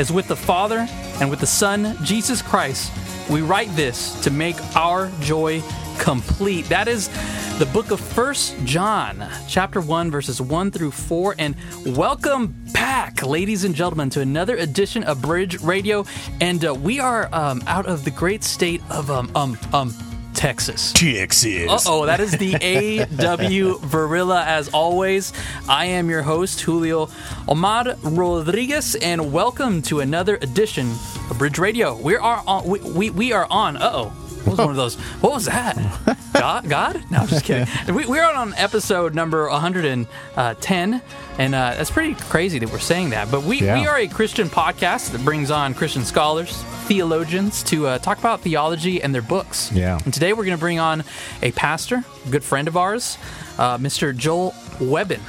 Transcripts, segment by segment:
is with the Father and with the Son, Jesus Christ. We write this to make our joy complete. That is the book of First John, chapter 1, verses 1 through 4. And welcome back, ladies and gentlemen, to another edition of Bridge Radio. And uh, we are um, out of the great state of um, um, um, Texas. Texas. Uh oh, that is the AW Varilla as always. I am your host, Julio Omar Rodriguez, and welcome to another edition of Bridge Radio. We are on, we, we, we are on, uh oh. What was one of those? What was that? God? God? No, I'm just kidding. We, we're on episode number 110, and uh, that's pretty crazy that we're saying that. But we, Yeah. we are a Christian podcast that brings on Christian scholars, theologians to uh, talk about theology and their books. Yeah. And today we're going to bring on a pastor, a good friend of ours, uh, Mr. Joel Webbon.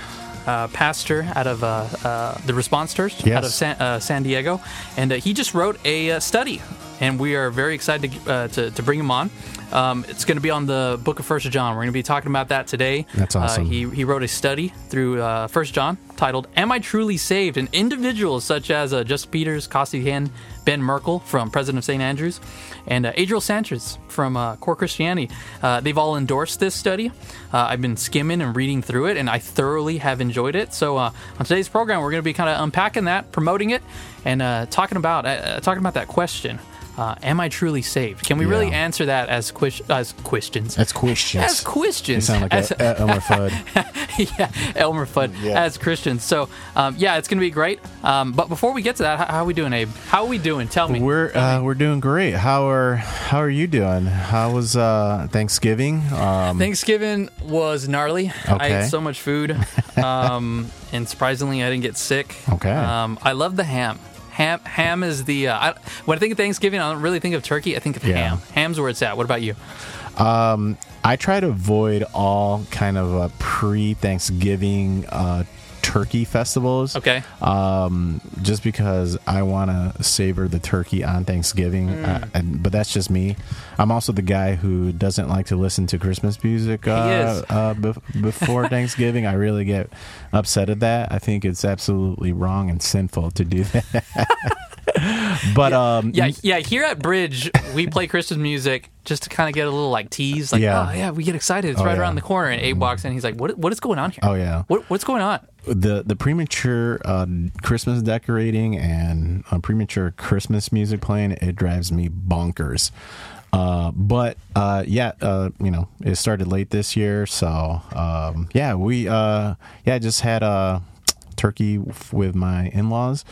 Uh, pastor out of uh, uh, the Response Church Yes. out of San, uh, San Diego, and uh, he just wrote a uh, study, and we are very excited to, uh, to, to bring him on. Um, it's going to be on the Book of First John. We're going to be talking about that today. That's awesome. Uh, he he wrote a study through uh, First John titled "Am I Truly Saved?" And individuals such as uh, Justin Peters, Costi Hinn, Ben Merkle from President of St. Andrews, and uh, Adriel Sanchez from uh, Core Christianity, uh, they've all endorsed this study. Uh, I've been skimming and reading through it, and I thoroughly have enjoyed it. So uh, on today's program, we're going to be kind of unpacking that, promoting it, and uh, talking about uh, talking about that question. Uh, am I truly saved? Can we really answer that as as questions? That's questions. as questions. You sound like As- a, a Elmer Fudd. yeah, Elmer Fudd Yeah. as Christians. So, um, yeah, it's going to be great. Um, but before we get to that, how, how are we doing, Abe? How are we doing? Tell me. We're uh, we're doing great. How are how are you doing? How was uh, Thanksgiving? Um, Thanksgiving was gnarly. I Okay. ate so much food, um, and surprisingly, I didn't get sick. Okay. Um, I love the ham. Ham, ham is the. Uh, I, when I think of Thanksgiving, I don't really think of turkey. I think of Yeah. ham. Ham's where it's at. What about you? I try to avoid all kind of uh, pre-Thanksgiving uh, turkey festivals. Okay. Um, just because I want to savor the turkey on Thanksgiving, Mm. uh, and, but that's just me. I'm also the guy who doesn't like to listen to Christmas music uh, uh, bef- before Thanksgiving. I really get upset at that. I think it's absolutely wrong and sinful to do that. but um, Yeah, yeah. Here at Bridge, we play Christmas music just to kind of get a little like tease, like, Yeah. oh yeah, we get excited. It's Oh, right yeah. around the corner, and Abe walks in. He's like, what What is going on here? oh yeah. What, what's going on? the the premature uh, Christmas decorating and uh, premature Christmas music playing it drives me bonkers. Uh, but uh, yeah, uh, you know, it started late this year, so um, yeah, we uh, yeah just had a turkey with my in laws.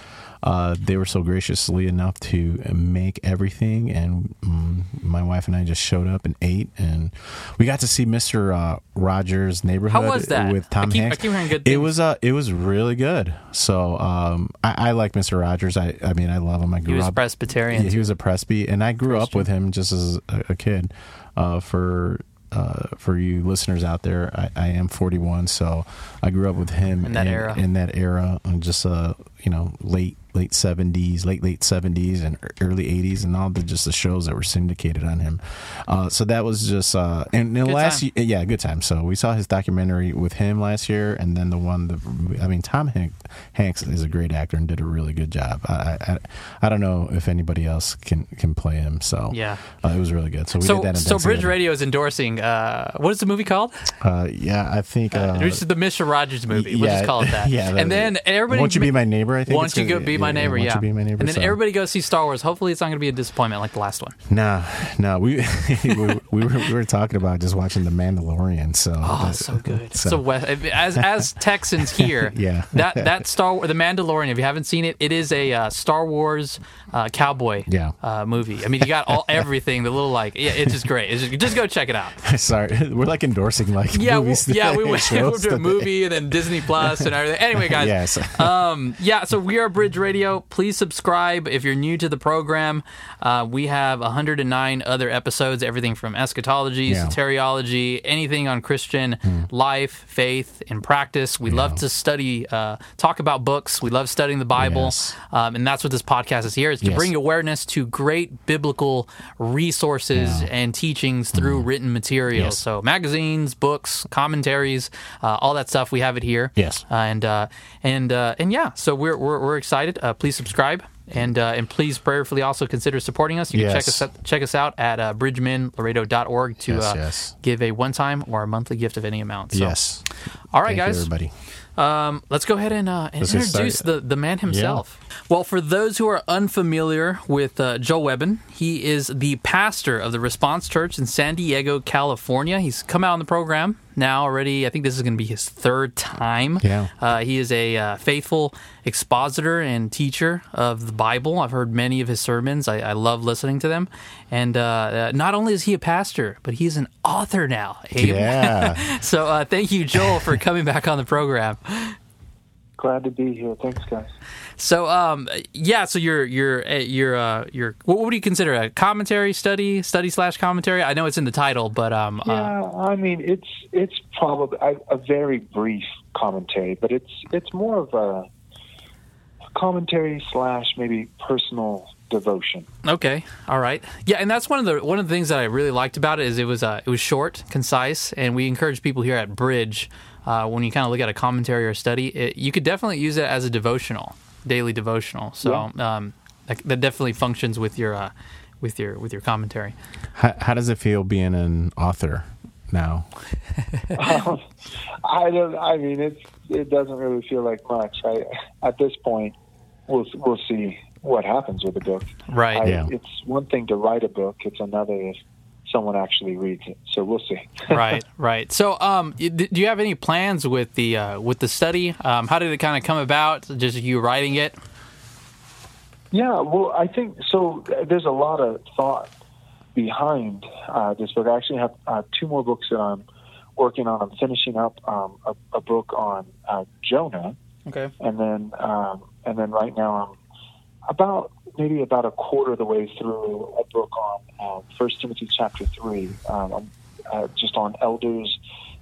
Uh, they were so graciously enough to make everything, and mm, my wife and I just showed up and ate, and we got to see Mister uh, Rogers' Neighborhood How was that? with Tom I keep- I Hanks. keep hearing good It was uh, it was really good. So um, I, I like Mister Rogers. I I mean I love him. I grew He was up. Presbyterian. Yeah, he was a Presby, and I grew up with him just as a, a kid. Uh, for uh, for you listeners out there, I, I am 41, so I grew up with him In that era. In that era, and just uh, you know, late late 70s, late late 70s, and early 80s, and all the just the shows that were syndicated on him. Uh, so that was just uh, and the last time. yeah, good time. So we saw his documentary with him last year, and then the one that I mean, Tom Hank, Hanks is a great actor and did a really good job. I, I I don't know if anybody else can can play him. So Yeah. uh, it was really good. So we so, did that. In so Bridge Radio is endorsing. Uh, what is the movie called? Uh, yeah, I think. Uh, this is the Mister Rogers movie. We'll just call it that. yeah, and then everybody. Won't you be my neighbor? I think. Won't you go be my yeah, neighbor? Yeah. be my neighbor? and then so- everybody go see Star Wars. Hopefully, it's not going to be a disappointment like the last one. No, no, we we, were, we were we were talking about just watching The Mandalorian. So Oh, that- so good. so- So, Wes- as as Texans here, Yeah. that that Star Wars, the Mandalorian. If you haven't seen it, it is a uh, Star Wars uh, cowboy Yeah. uh, movie. I mean, you got all everything. The little like, yeah, it's just great. It's just, just go check it out. Sorry, we're like endorsing like Yeah, movies. yeah, we went shows to a movie and then Disney Plus and everything. Anyway, guys, Yes. um, yeah. So we are Bridge Radio. Please subscribe if you're new to the program. Uh, we have 109 other episodes, everything from eschatology, Yeah. soteriology, anything on Christian life, faith, and practice. We love to study, uh, talk about books. We love studying the Bible. Yes. Um, and that's what this podcast is here, is to Yes. bring awareness to great biblical resources Yeah. And teachings through written materials. Yes. So magazines, books, commentaries, uh, all that stuff. We have it here. Yes. Uh, and uh, and uh, and yeah, so we're we're, we're excited. Uh, please subscribe. And uh, and please prayerfully also consider supporting us. You can check us out, check us out at uh, bridgemanlaredo.org to Yes, uh, yes. give a one time or a monthly gift of any amount. So, Yes. All right, Thank you, guys. everybody. Um, let's go ahead and, uh, and introduce the, the man himself. Well, for those who are unfamiliar with uh, Joel Webbon, he is the pastor of the Response Church in San Diego, California. He's come out on the program now already. I think this is going to be his third time. Yeah. Uh, he is a uh, faithful expositor and teacher of the Bible. I've heard many of his sermons. I, I love listening to them. And uh, uh, not only is he a pastor, but he's an author now. Abe. Yeah. So uh, thank you, Joel, for coming back on the program. Glad to be here. Thanks, guys. So um yeah, so you're you're uh, you're uh you're what would you consider a commentary study study slash commentary? I know it's in the title, but um uh, Yeah, I mean it's it's probably a, a very brief commentary, but it's it's more of a commentary slash maybe personal devotion. okay, all right, yeah, and that's one of the one of the things that I really liked about it is it was uh it was short, concise, and we encourage people here at Bridge uh, when you kind of look at a commentary or a study, it, you could definitely use it as a devotional, daily devotional. So um that, that definitely functions with your uh with your with your commentary. how, how does it feel being an author now? um, I don't. I mean, it's it doesn't really feel like much. I, at this point, we'll we'll see what happens with the book. Right. I, Yeah. It's one thing to write a book; it's another if someone actually reads it. So we'll see. right, right. So, um, do you have any plans with the uh, with the study? Um, how did it kind of come about? Just you writing it? Yeah, well, I think so. There's a lot of thought behind uh, this book. I actually have uh, two more books that I'm working on. I'm finishing up um, a, a book on uh, Jonah, Okay. and then um, and then right now I'm about maybe about a quarter of the way through a book on um, First Timothy chapter three, um, I'm, uh, just on elders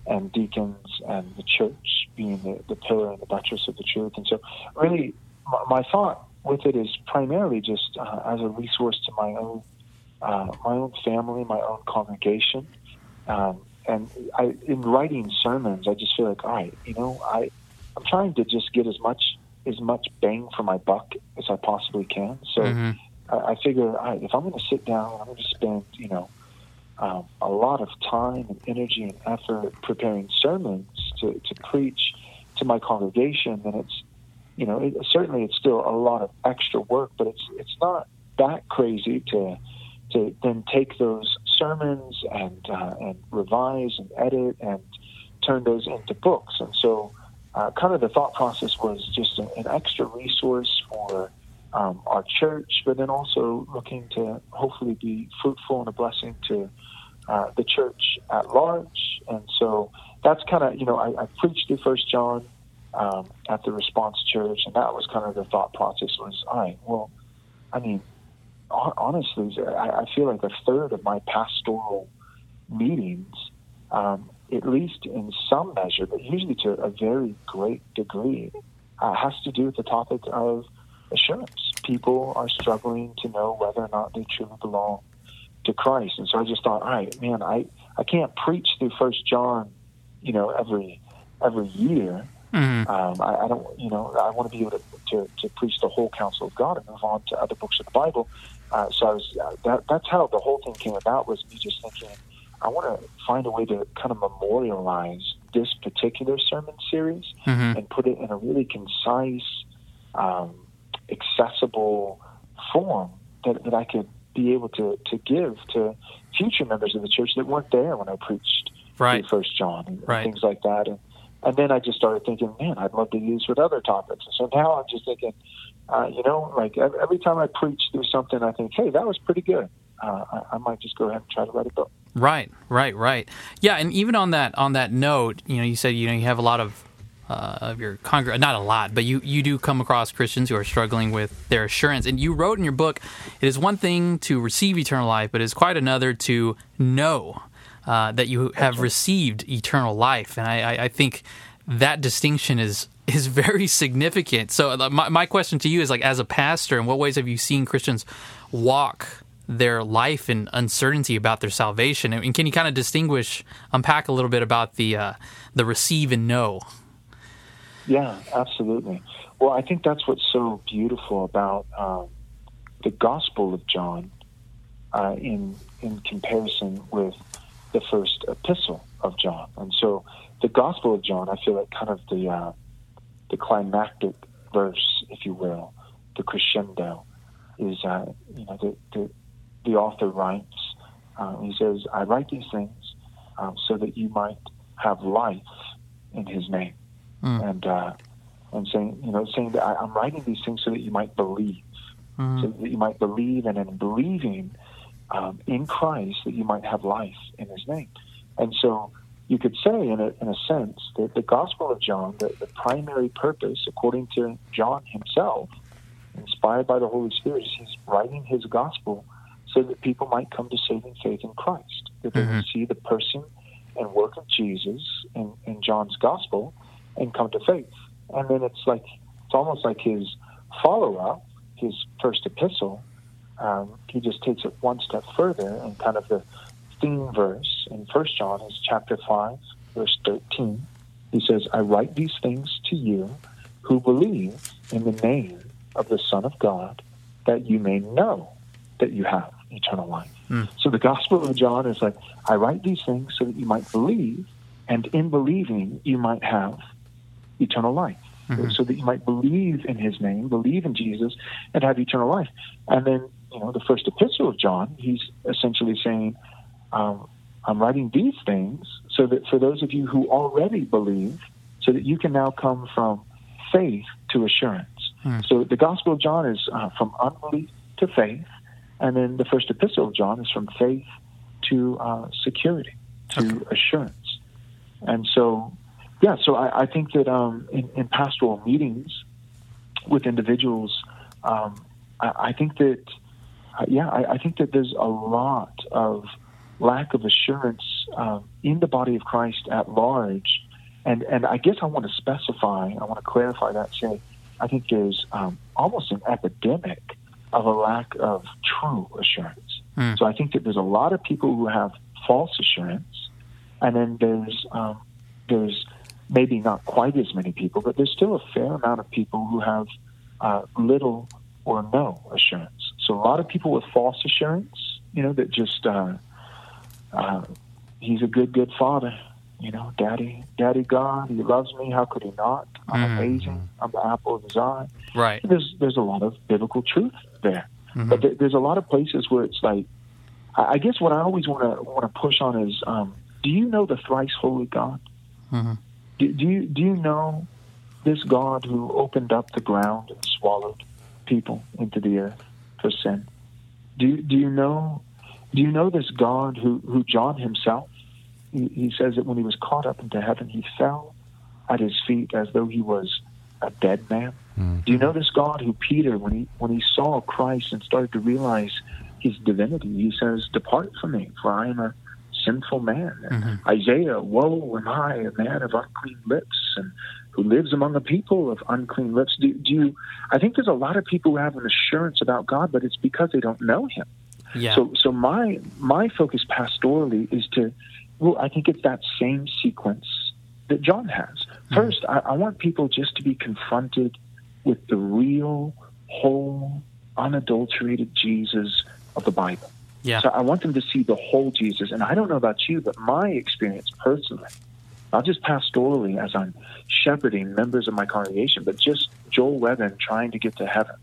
and deacons and the church being the, the pillar and the buttress of the truth. And so, really, my, my thought with it is primarily just uh, as a resource to my own uh, my own family, my own congregation. Um, and I, in writing sermons, I just feel like, all right, you know, I, I'm trying to just get as much as much bang for my buck as I possibly can. So Mhm. I, I figure, all right, if I'm going to sit down, I'm going to spend, you know, um, a lot of time and energy and effort preparing sermons to, to preach to my congregation, then it's, you know, it, certainly it's still a lot of extra work, but it's it's not that crazy to to then take those sermons and uh, and revise and edit and turn those into books. And so, uh, kind of the thought process was just an, an extra resource for um, our church, but then also looking to hopefully be fruitful and a blessing to uh, the church at large. And so that's kind of you know I, I preached through First John um, at the Response Church, and that was kind of the thought process was all right. Well, I mean, honestly, I, I feel like a third of my pastoral meetings, um, at least in some measure, but usually to a very great degree, uh, has to do with the topic of assurance. People are struggling to know whether or not they truly belong to Christ, and so I just thought, all right, man, I I can't preach through First John, you know, every every year. Mhm. Um, I, I don't, you know, I want to be able to, to, to preach the whole counsel of God and move on to other books of the Bible. Uh, so I was, uh, that, that's how the whole thing came about was me just thinking, I want to find a way to kind of memorialize this particular sermon series Mhm. and put it in a really concise, um, accessible form that, that I could be able to, to give to future members of the church that weren't there when I preached Right. First John and, and Right. things like that. And and then I just started thinking, man, I'd love to use with other topics. And so now I'm just thinking, uh, you know, like every time I preach through something, I think, hey, that was pretty good. Uh, I, I might just go ahead and try to write a book. Right, right, right. Yeah, and even on that on that note, you know, you said you know you have a lot of uh, of your congreg not a lot, but you you do come across Christians who are struggling with their assurance. And you wrote in your book, it is one thing to receive eternal life, but it is quite another to know uh, that you have received eternal life. And I, I, I think that distinction is is very significant. So uh, my, my question to you is like, as a pastor, in what ways have you seen Christians walk their life in uncertainty about their salvation? And can you kind of distinguish, unpack a little bit about the uh, the receive and know? Yeah, absolutely. Well, I think that's what's so beautiful about um, the Gospel of John uh, in in comparison with the first epistle of John. And so, the Gospel of John, I feel like kind of the uh, the climactic verse, if you will, the crescendo, is uh, you know the, the, the author writes. Uh, he says, "I write these things um, so that you might have life in His name," mm. and uh, and saying you know saying that I, am writing these things so that you might believe, mm. so that you might believe, and in believing um, in Christ, that you might have life in His name, and so you could say, in a, in a sense, that the Gospel of John, the, the primary purpose, according to John himself, inspired by the Holy Spirit, is he's writing his Gospel so that people might come to saving faith in Christ, that they mm-hmm. see the person and work of Jesus in, in John's Gospel and come to faith. And then it's like, it's almost like his follow up, his first epistle. Um, he just takes it one step further and kind of the theme verse in First John is chapter 5, verse 13. He says, I write these things to you who believe in the name of the Son of God, that you may know that you have eternal life. Mm. So the Gospel of John is like, I write these things so that you might believe, and in believing, you might have eternal life. Mm-hmm. So that you might believe in his name, believe in Jesus, and have eternal life. And then, you know, the first epistle of John, he's essentially saying, um, I'm writing these things so that for those of you who already believe, so that you can now come from faith to assurance. Hmm. So the Gospel of John is uh, from unbelief to faith, and then the first epistle of John is from faith to uh, security, to okay. assurance. And so, yeah, so I, I think that um, in, in, pastoral meetings with individuals, um, I, I, think that, uh, yeah, I, I think that there's a lot of lack of assurance um, in the body of Christ at large. And, and I guess I want to specify, I want to clarify that, say, I think there's um, almost an epidemic of a lack of true assurance. Mm. So I think that there's a lot of people who have false assurance, and then there's um, there's maybe not quite as many people, but there's still a fair amount of people who have uh, little or no assurance. So a lot of people with false assurance, you know, that just uh, uh, he's a good, good father. You know, daddy, daddy God, he loves me. How could he not? I'm mm-hmm. amazing. I'm the apple of his eye. Right. There's there's a lot of biblical truth there, mm-hmm. but th- there's a lot of places where it's like, I, I guess what I always want to want to push on is, um, do you know the thrice holy God? Mm-hmm. Do, do you do you know this God who opened up the ground and swallowed people into the earth for sin? Do do you know do you know this God who, who John himself, he, he says that when he was caught up into heaven, he fell at his feet as though he was a dead man? Mm-hmm. Do you know this God who Peter, when he when he saw Christ and started to realize his divinity, he says, "Depart from me, for I am a sinful man." Mm-hmm. Isaiah, "Woe am I, a man of unclean lips, and who lives among a people of unclean lips." Do, do you? I think there's a lot of people who have an assurance about God, but it's because they don't know Him. Yeah. So, so my my focus pastorally is to, well, I think it's that same sequence that John has. Mm-hmm. First, I, I want people just to be confronted with the real, whole, unadulterated Jesus of the Bible. Yeah. So I want them to see the whole Jesus. And I don't know about you, but my experience personally, not just pastorally as I'm shepherding members of my congregation, but just Joel Webbon trying to get to heaven.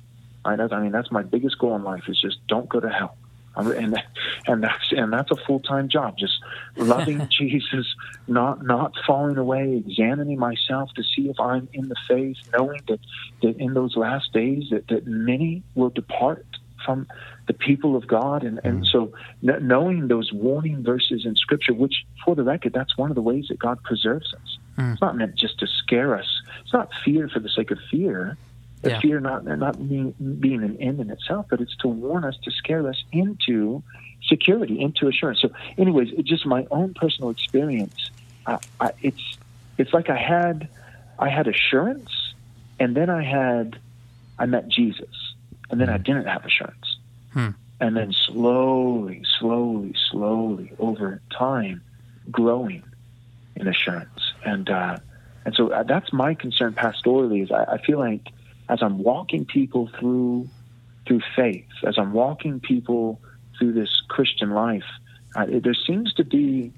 I mean, that's my biggest goal in life is just don't go to hell and and that's and that's a full time job. Just loving Jesus, not not falling away, examining myself to see if I'm in the faith, knowing that that in those last days that that many will depart from the people of God, and and mm. so knowing those warning verses in Scripture, which for the record, that's one of the ways that God preserves us. It's not meant just to scare us. It's not fear for the sake of fear. The Yeah. fear not not being, being an end in itself, but it's to warn us to scare us into security, into assurance. So, anyways, just my own personal experience. I, I, it's it's like I had I had assurance, and then I had I met Jesus, and then I didn't have assurance, Hmm. and then slowly, slowly, slowly over time, growing in assurance, and uh, and so uh, that's my concern pastorally. Is I, I feel like as I'm walking people through through faith, as I'm walking people through this Christian life, uh, there seems to be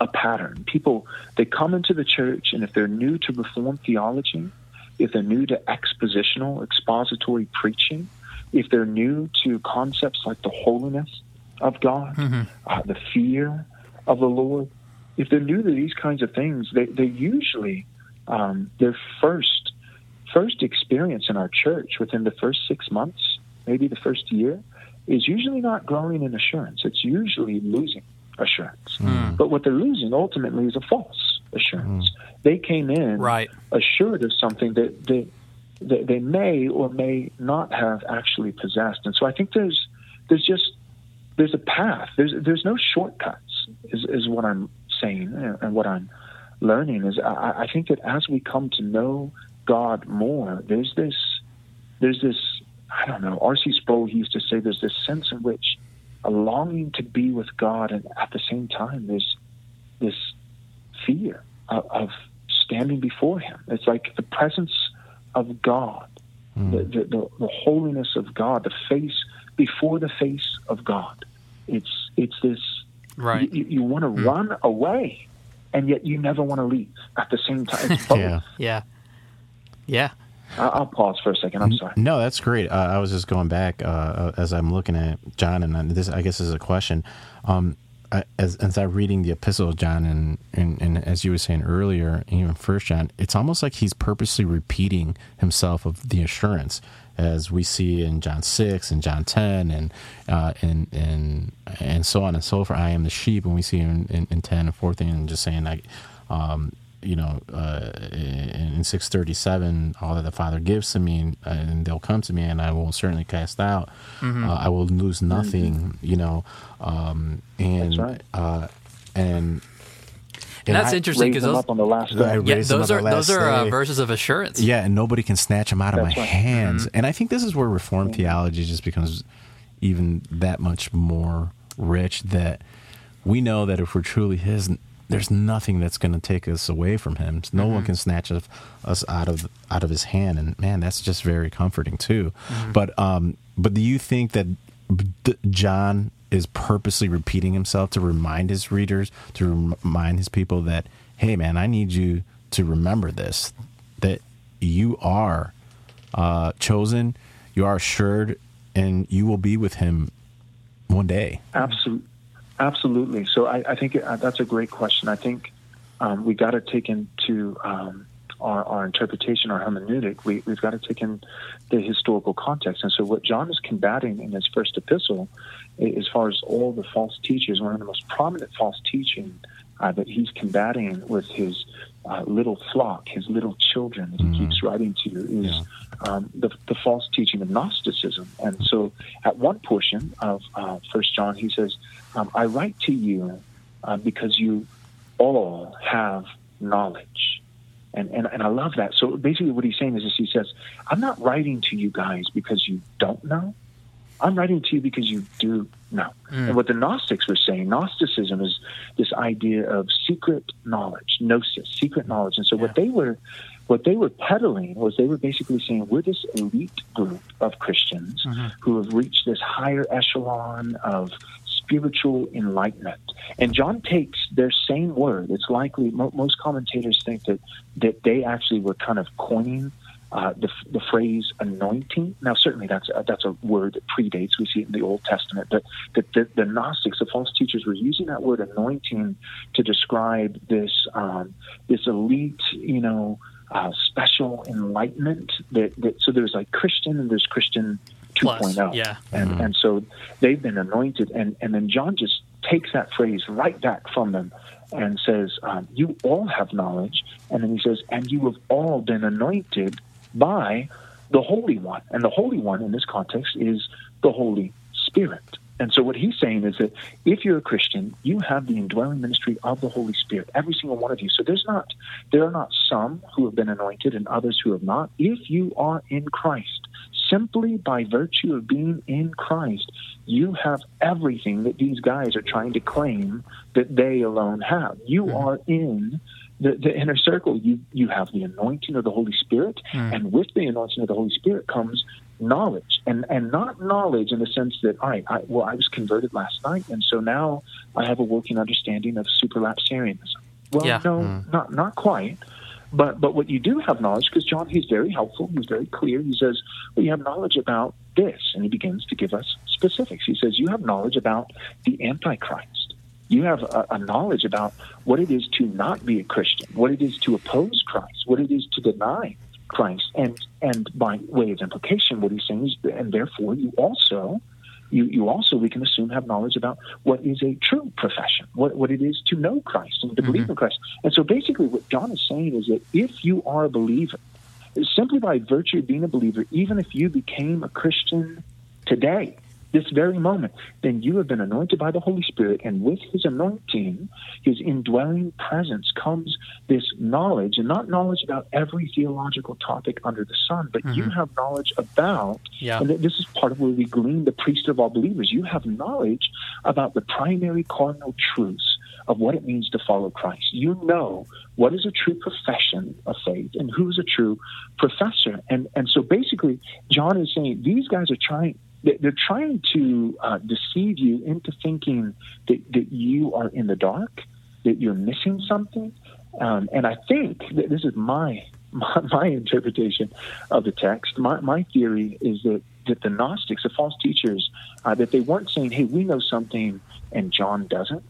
a pattern. People they come into the church, and if they're new to Reformed theology, if they're new to expositional, expository preaching, if they're new to concepts like the holiness of God, uh, the fear of the Lord, if they're new to these kinds of things, they they usually um, their first first experience in our church within the first six months, maybe the first year, is usually not growing in assurance. It's usually losing assurance. But what they're losing ultimately is a false assurance. Mm. They came in Right. assured of something that they, that they may or may not have actually possessed. And so I think there's there's just there's a path. There's there's no shortcuts. Is is what I'm saying and and what I'm learning is I, I think that as we come to know God more, there's this there's this I don't know. R.C. Sproul he used to say there's this sense in which a longing to be with God, and at the same time there's this fear of, of standing before Him. It's like the presence of God, the, the, the, the holiness of God, the face before the face of God. It's it's this Right. you, you want to run away, and yet you never want to leave at the same time. Yeah. Yeah. Yeah. I- I'll pause for a second. I'm sorry. No, that's great. Uh, I was just going back uh, as I'm looking at John, and uh, this, I guess, is a question. Um, As as I'm reading the epistle of John, and, and and as you were saying earlier, even First John, it's almost like he's purposely repeating himself of the assurance, as we see in John six and John ten, and uh, and and and so on and so forth. I am the sheep, and we see in, in, in ten and fourteen, and just saying like. Um, you know, uh, in, in 637, all that the Father gives to me, uh, and they'll come to me, and I will certainly cast out. Uh, I will lose nothing, you know. Um, and, That's right. uh, and, And that's I- interesting because those, on the last day. yeah, raise those up are on the those last are uh, verses of assurance. Yeah, and nobody can snatch them out of That's my right. hands. And I think this is where Reformed theology just becomes even that much more rich that we know that if we're truly His, there's nothing that's going to take us away from Him. No one can snatch us, out of out of His hand. And man, that's just very comforting too. But um, but do you think that John is purposely repeating himself to remind his readers, to remind his people that, hey, man, I need you to remember this, that you are uh, chosen, you are assured, and you will be with him one day. Absolutely, absolutely. So I, I think uh, that's a great question. I think um, we got to take into um, our, our interpretation, our hermeneutic. We, we've got to take in the historical context. And so, what John is combating in his first epistle, as far as all the false teachers, one of the most prominent false teaching uh, that he's combating with his uh, little flock, his little children that he keeps writing to, is Yeah. um, the, the false teaching of Gnosticism. And so, at one portion of uh, First John, he says, um, "I write to you uh, because you all have knowledge." And, and and I love that. So basically, what he's saying is, this: he says, "I'm not writing to you guys because you don't know. I'm writing to you because you do know." And what the Gnostics were saying, Gnosticism is this idea of secret knowledge, gnosis, secret knowledge. And so what they were what they were peddling was they were basically saying we're this elite group of Christians who have reached this higher echelon of spiritual enlightenment. And John takes their same word. It's likely mo- most commentators think that that they actually were kind of coining uh, the, the phrase anointing. Now, certainly that's a, that's a word that predates. We see it in the Old Testament, but that the, the Gnostics, the false teachers, were using that word anointing to describe this um, this elite, you know, uh, special enlightenment. That, that so there's like Christian and there's Christian 2.0. Plus, yeah. And and so they've been anointed, and and then John just takes that phrase right back from them and says, um, You all have knowledge. And then he says, And you have all been anointed by the Holy One. And the Holy One in this context is the Holy Spirit. And so what he's saying is that if you're a Christian, you have the indwelling ministry of the Holy Spirit, every single one of you. So there's not there are not some who have been anointed and others who have not. If you are in Christ, simply by virtue of being in Christ, you have everything that these guys are trying to claim that they alone have. You mm-hmm. are in the, the, inner circle. You you have the anointing of the Holy Spirit, mm. and with the anointing of the Holy Spirit comes knowledge, and and not knowledge in the sense that all right, I, well, I was converted last night, and so now I have a working understanding of supralapsarianism. Well, yeah. no, mm. not not quite. But but what you do have knowledge, because John he's very helpful, he's very clear. He says, well, you have knowledge about this, and he begins to give us specifics. He says, you have knowledge about the Antichrist. You have a, a knowledge about what it is to not be a Christian, what it is to oppose Christ, what it is to deny Christ, and and by way of implication, what he's saying is, and therefore you also you, you also, we can assume, have knowledge about what is a true profession, what, what it is to know Christ and to mm-hmm. believe in Christ. And so basically, what John is saying is that if you are a believer, simply by virtue of being a believer, even if you became a Christian today, this very moment, then you have been anointed by the Holy Spirit, and with his anointing, his indwelling presence comes this knowledge, and not knowledge about every theological topic under the sun, but mm-hmm. you have knowledge about, yeah. and this is part of where we glean the priest of all believers, you have knowledge about the primary cardinal truths of what it means to follow Christ. You know what is a true profession of faith and who is a true professor. And and so basically, John is saying these guys are trying they're trying to uh, deceive you into thinking that, that you are in the dark, that you're missing something. Um, and I think that this is my, my, my interpretation of the text. My, my theory is that, that the Gnostics, the false teachers, uh, that they weren't saying, hey, we know something and John doesn't.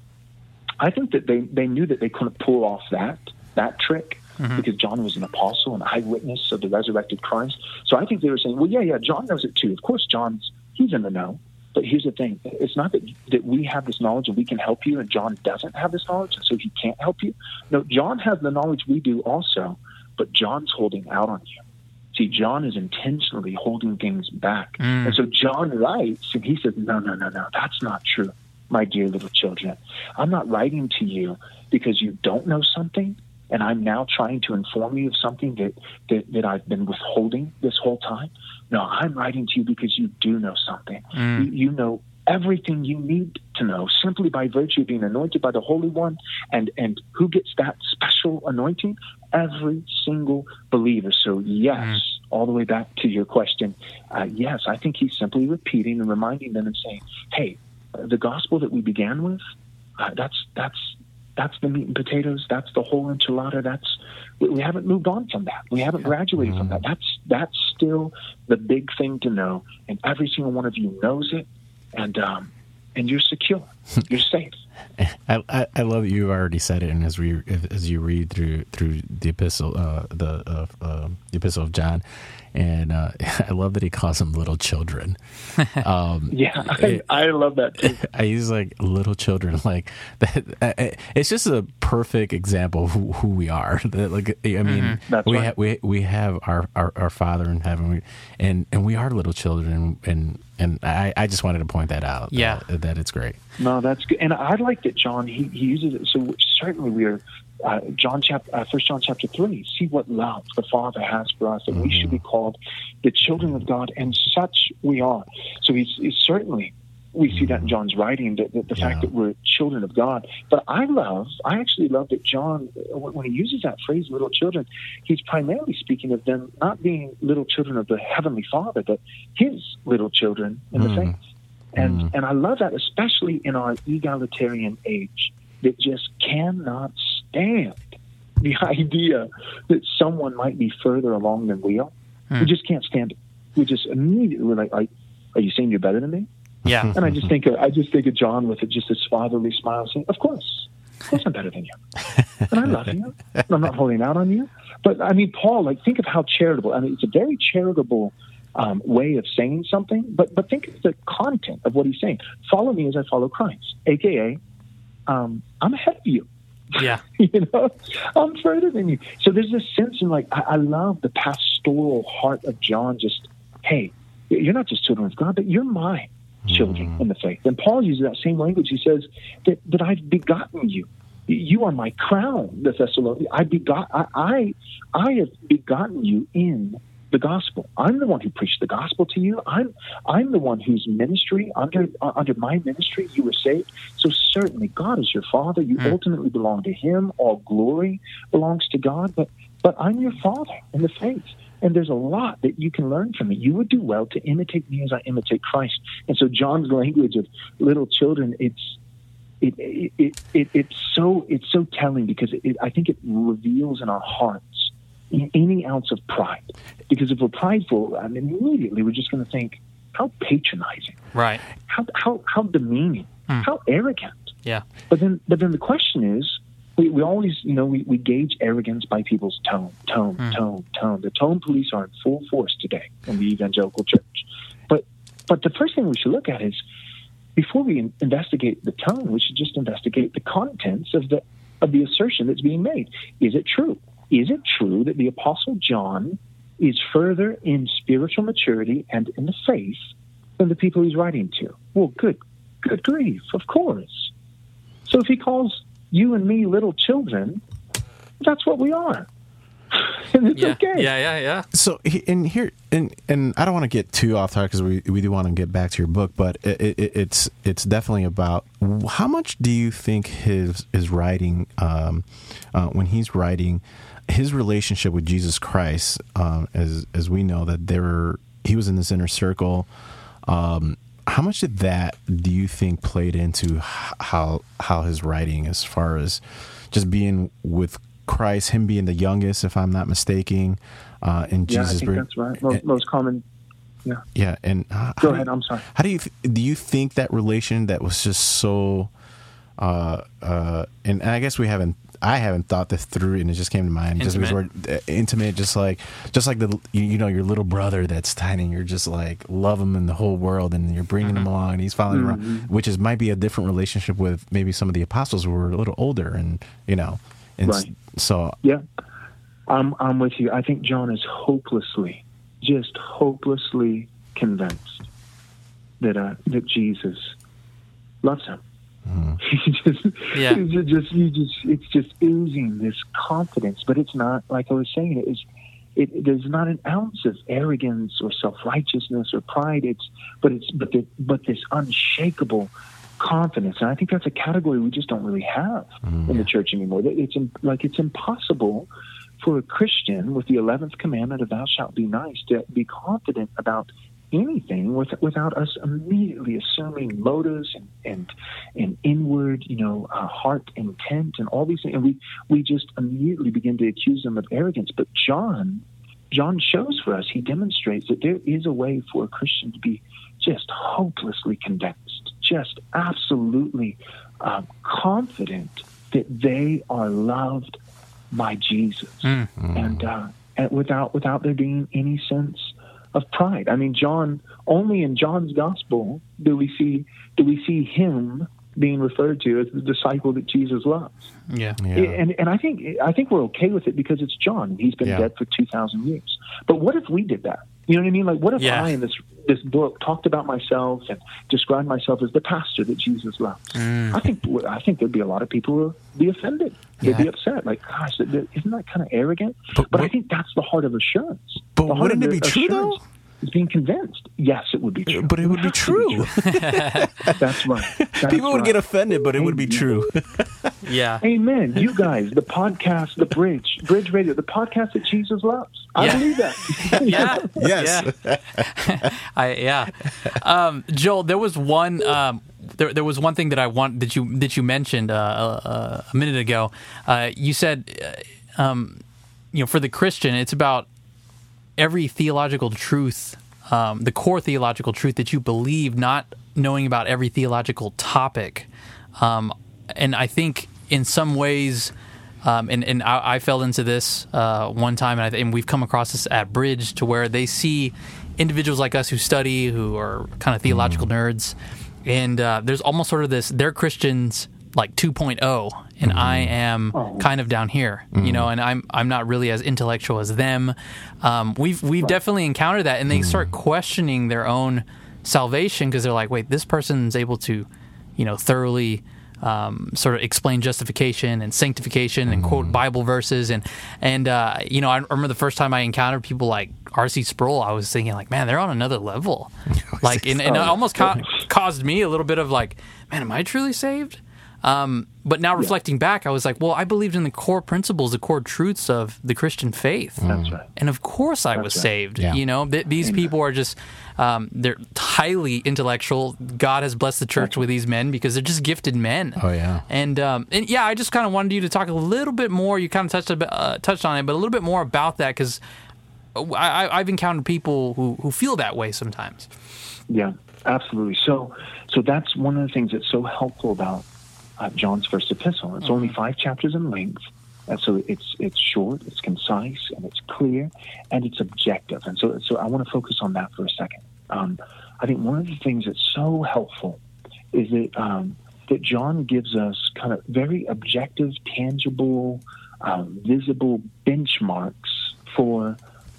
I think that they, they knew that they couldn't pull off that, that trick mm-hmm. because John was an apostle, an eyewitness of the resurrected Christ. So I think they were saying, well, yeah, yeah, John knows it too. Of course, John's he's in the know. But here's the thing: it's not that that we have this knowledge and we can help you, and John doesn't have this knowledge, and so he can't help you. No, John has the knowledge we do also, but John's holding out on you. See, John is intentionally holding things back, mm. and so John writes, and he says, "No, no, no, no, that's not true, my dear little children. I'm not writing to you because you don't know something." And I'm now trying to inform you of something that, that, that I've been withholding this whole time. No, I'm writing to you because you do know something. Mm. You, you know everything you need to know simply by virtue of being anointed by the Holy One. And, and who gets that special anointing? Every single believer. So, yes, mm. all the way back to your question, uh, yes, I think he's simply repeating and reminding them and saying, hey, the gospel that we began with, uh, that's, that's, that's the meat and potatoes. That's the whole enchilada. That's we, we haven't moved on from that. We haven't graduated mm-hmm. from that. That's that's still the big thing to know, and every single one of you knows it, and um, and you're secure. You're safe. I, I, I love that you already said it, and as we as you read through through the epistle, uh, the uh, uh, the epistle of John, and uh, I love that he calls them little children. Um, yeah, I, I, love that. Too. I use like little children, like that. It's just a perfect example of who, who we are. That, like, I mean, mm-hmm. we right. have we we have our, our, our Father in heaven, and and we are little children, and and I, I just wanted to point that out. Yeah, that, that it's great. No, that's good, and I like that John he, he uses it. So certainly we are uh, John chapter, uh, First John chapter three. See what love the Father has for us, and mm-hmm. we should be called the children of God, and such we are. So he's, he's certainly we see that in John's writing, the, the, the yeah. fact that we're children of God. But I love, I actually love that John, when he uses that phrase, little children, he's primarily speaking of them not being little children of the Heavenly Father, but his little children in mm. the faith. And, mm. and I love that, especially in our egalitarian age that just cannot stand the idea that someone might be further along than we are. Hmm. We just can't stand it. We just immediately we're like, "Are you saying you're better than me?" Yeah. And I just think of, I just think of John with just his fatherly smile, saying, "Of course, of course, I'm better than you, and I love you. And I'm not holding out on you." But I mean, Paul, like, think of how charitable. I mean, it's a very charitable um, way of saying something, but but think of the content of what he's saying. Follow me as I follow Christ, aka, um, I'm ahead of you. Yeah. you know, I'm further than you. So there's this sense in like, I, I love the pastoral heart of John. Just, hey, you're not just children of God, but you're my children in the faith. And Paul uses that same language. He says that, that I've begotten you. You are my crown, the Thessalonians. I begot, I, I, I have begotten you in the gospel. I'm the one who preached the gospel to you. I'm, I'm the one whose ministry under, uh, under my ministry you were saved. So certainly God is your father. You ultimately belong to Him. All glory belongs to God. But, but I'm your father in the faith. And there's a lot that you can learn from me. You would do well to imitate me as I imitate Christ. And so John's language of little children, it's it, it, it, it it's so it's so telling because it, I think it reveals in our hearts any ounce of pride. Because if we're prideful, I mean, immediately we're just going to think how patronizing, Right. how how how demeaning, hmm. how arrogant. Yeah. But then, but then the question is, we, we always, you know, we, we gauge arrogance by people's tone, tone, hmm. tone, tone. The tone police are in full force today in the evangelical church. But, but the first thing we should look at is, before we investigate the tone, we should just investigate the contents of the of the assertion that's being made. Is it true? Is it true that the apostle John is further in spiritual maturity and in the faith than the people he's writing to? Well, good, good grief, of course. So if he calls you and me little children, that's what we are. and it's Yeah. okay. Yeah. Yeah. Yeah. So he- and here and and I don't want to get too off topic because we we do want to get back to your book, but it, it, it's it's definitely about how much do you think his his writing um, uh, when he's writing his relationship with Jesus Christ, um, as as we know that there were, he was in this inner circle. Um, how much did that do you think played into how how his writing, as far as just being with Christ, him being the youngest, if I'm not mistaken, uh, and Yeah, I Jesus. think that's right. Most, and- most common. Yeah. yeah, and uh, Go do ahead. I'm sorry. How do you th- do you think that relation that was just so, uh, uh, and I guess we haven't. I haven't thought this through, and it just came to mind. Just because Intimate. we're uh, intimate, just like, just like the you, you know your little brother that's tiny. and You're just like love him in the whole world, and you're bringing him along, and he's following you around, which is might be a different relationship with maybe some of the apostles who were a little older, and you know, and Right. so Yeah, I'm I'm with you. I think John is hopelessly, just hopelessly convinced that uh, that Jesus loves him. Just, Yeah. it's just you just it's just oozing this confidence, but it's not like I was saying. It is. It, there's not an ounce of arrogance or self righteousness or pride. It's but it's but the, but this unshakable confidence, and I think that's a category we just don't really have mm. in the church anymore. It's im- like it's impossible for a Christian with the eleventh commandment of "Thou shalt be nice" to be confident about anything with, without us immediately assuming motives and and, and inward, you know, uh, heart intent and all these things, and we we just immediately begin to accuse them of arrogance. But John, John shows for us, he demonstrates that there is a way for a Christian to be just hopelessly convinced, just absolutely uh, confident that they are loved by Jesus, and, uh, and without without there being any sense of pride. I mean, John only in John's gospel do we see do we see him being referred to as the disciple that Jesus loves. Yeah. yeah. And and I think I think we're okay with it because it's John. He's been Yeah. dead for two thousand years. But what if we did that? You know what I mean? Like, what if Yeah. I in this this book talked about myself and described myself as the pastor that Jesus loves? Mm. I think I think there'd be a lot of people who would be offended. They'd Yeah. be upset. Like, gosh, isn't that kind of arrogant? But But, I think that's the heart of assurance. But wouldn't it be true, though? Assurance Is being convinced. Yes, it would be true. but it would be have be true. That's right. That's People would right. get offended, but it would be true. Yeah. Amen. You guys, the podcast, the Bridge, Bridge Radio, the podcast that Jesus loves. I Yeah. believe that. Yeah. Yes. Yeah. I yeah. Um, Joel, there was one. Um, there, there was one thing that I want that you that you mentioned uh, uh, a minute ago. Uh, you said, uh, um, you know, for the Christian, it's about every theological truth, um, the core theological truth that you believe, not knowing about every theological topic. Um, and I think in some ways, um, and, and I, I fell into this uh, one time, and, I, and we've come across this at Bridge to where they see individuals like us who study, who are kind of theological nerds, and uh, there's almost sort of this, they're Christians like 2.0 and I am kind of down here, you know, and I'm I'm not really as intellectual as them. Um, we've we've definitely encountered that, and they start questioning their own salvation because they're like, wait, this person's able to, you know, thoroughly. Um, sort of explain justification and sanctification and quote Bible verses and and uh, you know I remember the first time I encountered people like R.C. Sproul I was thinking like man they're on another level. Like and, and it almost ca- caused me a little bit of like man am I truly saved um, but now reflecting back, I was like, well, I believed in the core principles, the core truths of the Christian faith. That's right. And of course I was right. saved. Yeah. You know, th- these people are just, um, they're highly intellectual. God has blessed the church with these men because they're just gifted men. Oh, yeah. And, um, and yeah, I just kind of wanted you to talk a little bit more. You kind of touched, a uh, touched on it, but a little bit more about that because I, I- I've encountered people who, who feel that way sometimes. Yeah, absolutely. So, so that's one of the things that's so helpful about uh, John's first epistle. It's only five chapters in length, and so it's it's short, it's concise, and it's clear, and it's objective. And so, so I want to focus on that for a second. Um, I think one of the things that's so helpful is that um, that John gives us kind of very objective, tangible, um, visible benchmarks for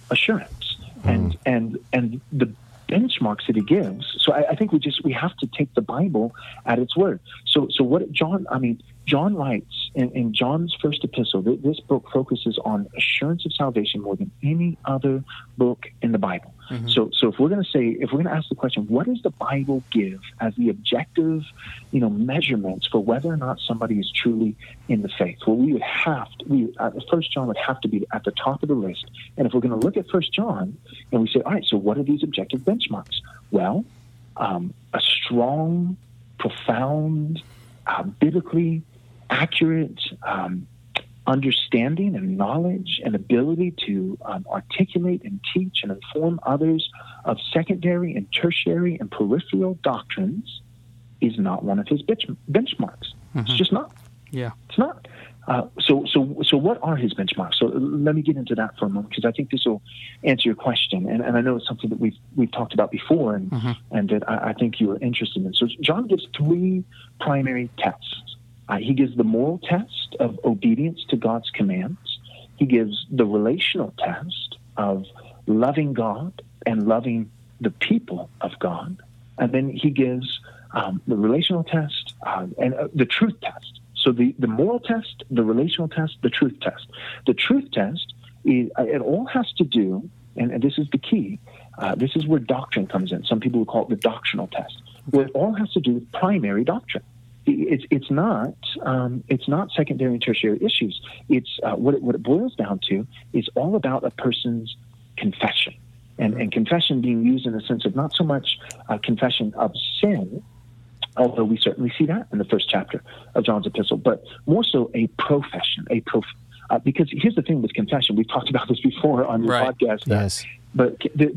assurance, and and and the benchmarks that he gives. So I, I think we just we have to take the Bible at its word. So so what John I mean John writes in, in John's first epistle. th- This book focuses on assurance of salvation more than any other book in the Bible. So so if we're going to say if we're going to ask the question, what does the Bible give as the objective, you know, measurements for whether or not somebody is truly in the faith? Well, we would have to. We uh, First John would have to be at the top of the list. And if we're going to look at First John and we say, all right, so what are these objective benchmarks? Well, um, a strong, profound, uh, biblically accurate um, understanding and knowledge and ability to um, articulate and teach and inform others of secondary and tertiary and peripheral doctrines is not one of his bench- benchmarks. It's just not. Yeah. It's not. Uh, so, so, so, what are his benchmarks? So, let me get into that for a moment because I think this will answer your question, and, and I know it's something that we've we've talked about before, and and that I, I think you are interested in. So, John gives three primary tests. Uh, he gives the moral test of obedience to God's commands. He gives the relational test of loving God and loving the people of God, and then he gives um, the relational test uh, and uh, the truth test. So the, the moral test, the relational test, the truth test. The truth test, is, uh, it all has to do, and, and this is the key, uh, this is where doctrine comes in. Some people would call it the doctrinal test, where it all has to do with primary doctrine. It's, it's not um, it's not secondary and tertiary issues. It's uh, what it, what it boils down to is all about a person's confession, and, and confession being used in the sense of not so much uh, confession of sin, although we certainly see that in the first chapter of John's epistle, but more so a profession, a prof. Uh, because here's the thing with confession, we've talked about this before on your Right. podcast. Yes. But the,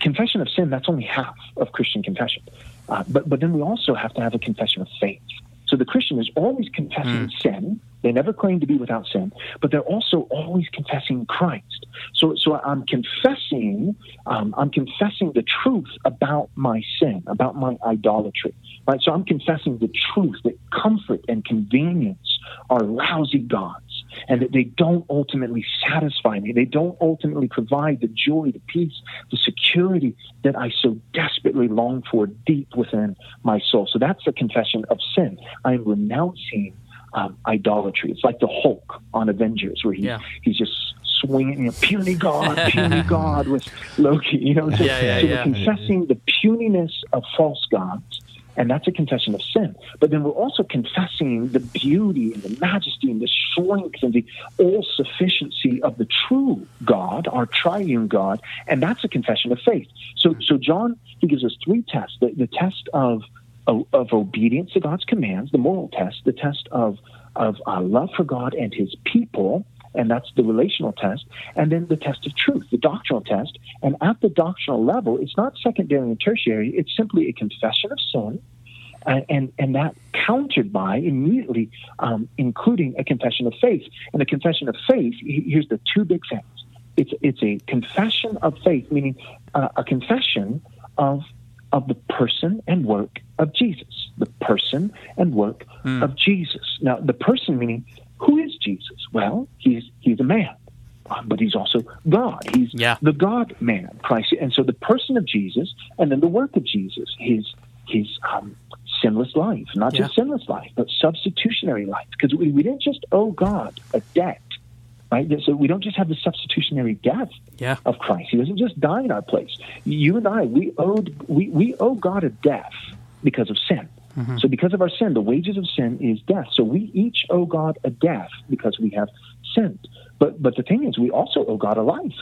confession of sin, that's only half of Christian confession. Uh, but, but then we also have to have a confession of faith. So the Christian is always confessing sin. They never claim to be without sin, but they're also always confessing Christ. So, so I'm confessing, um, I'm confessing the truth about my sin, about my idolatry. Right. So I'm confessing the truth that comfort and convenience are lousy gods, and that they don't ultimately satisfy me. They don't ultimately provide the joy, the peace, the security that I so desperately long for deep within my soul. So that's the confession of sin. I am renouncing um, idolatry. It's like the Hulk on Avengers, where he Yeah. he's just swinging, you know, puny God, puny God with Loki. You know, so, Yeah, yeah, so yeah. confessing the puniness of false gods. And that's a confession of sin. But then we're also confessing the beauty and the majesty and the strength and the all sufficiency of the true God, our triune God. And that's a confession of faith. So, so John, he gives us three tests the, the test of, of, of obedience to God's commands, the moral test, the test of, of uh, love for God and his people, and that's the relational test, and then the test of truth, the doctrinal test. And at the doctrinal level, it's not secondary and tertiary, it's simply a confession of sin. And, and, and that countered by immediately um, including a confession of faith. And the confession of faith, here's the two big things. It's, it's a confession of faith, meaning uh, a confession of of the person and work of Jesus. The person and work of Jesus. Now, the person meaning who is Jesus? Well, he's he's a man, uh, but he's also God. He's Yeah. the God man, Christ. And so the person of Jesus, and then the work of Jesus, his his um, sinless life, not just sinless life, but substitutionary life, because we, we didn't just owe God a debt. Right? So we don't just have the substitutionary death Yeah. of Christ. He doesn't just die in our place. You and I, we owed we, we owe God a death because of sin. Mm-hmm. So because of our sin, the wages of sin is death. So we each owe God a death because we have sinned. But but the thing is, we also owe God a life.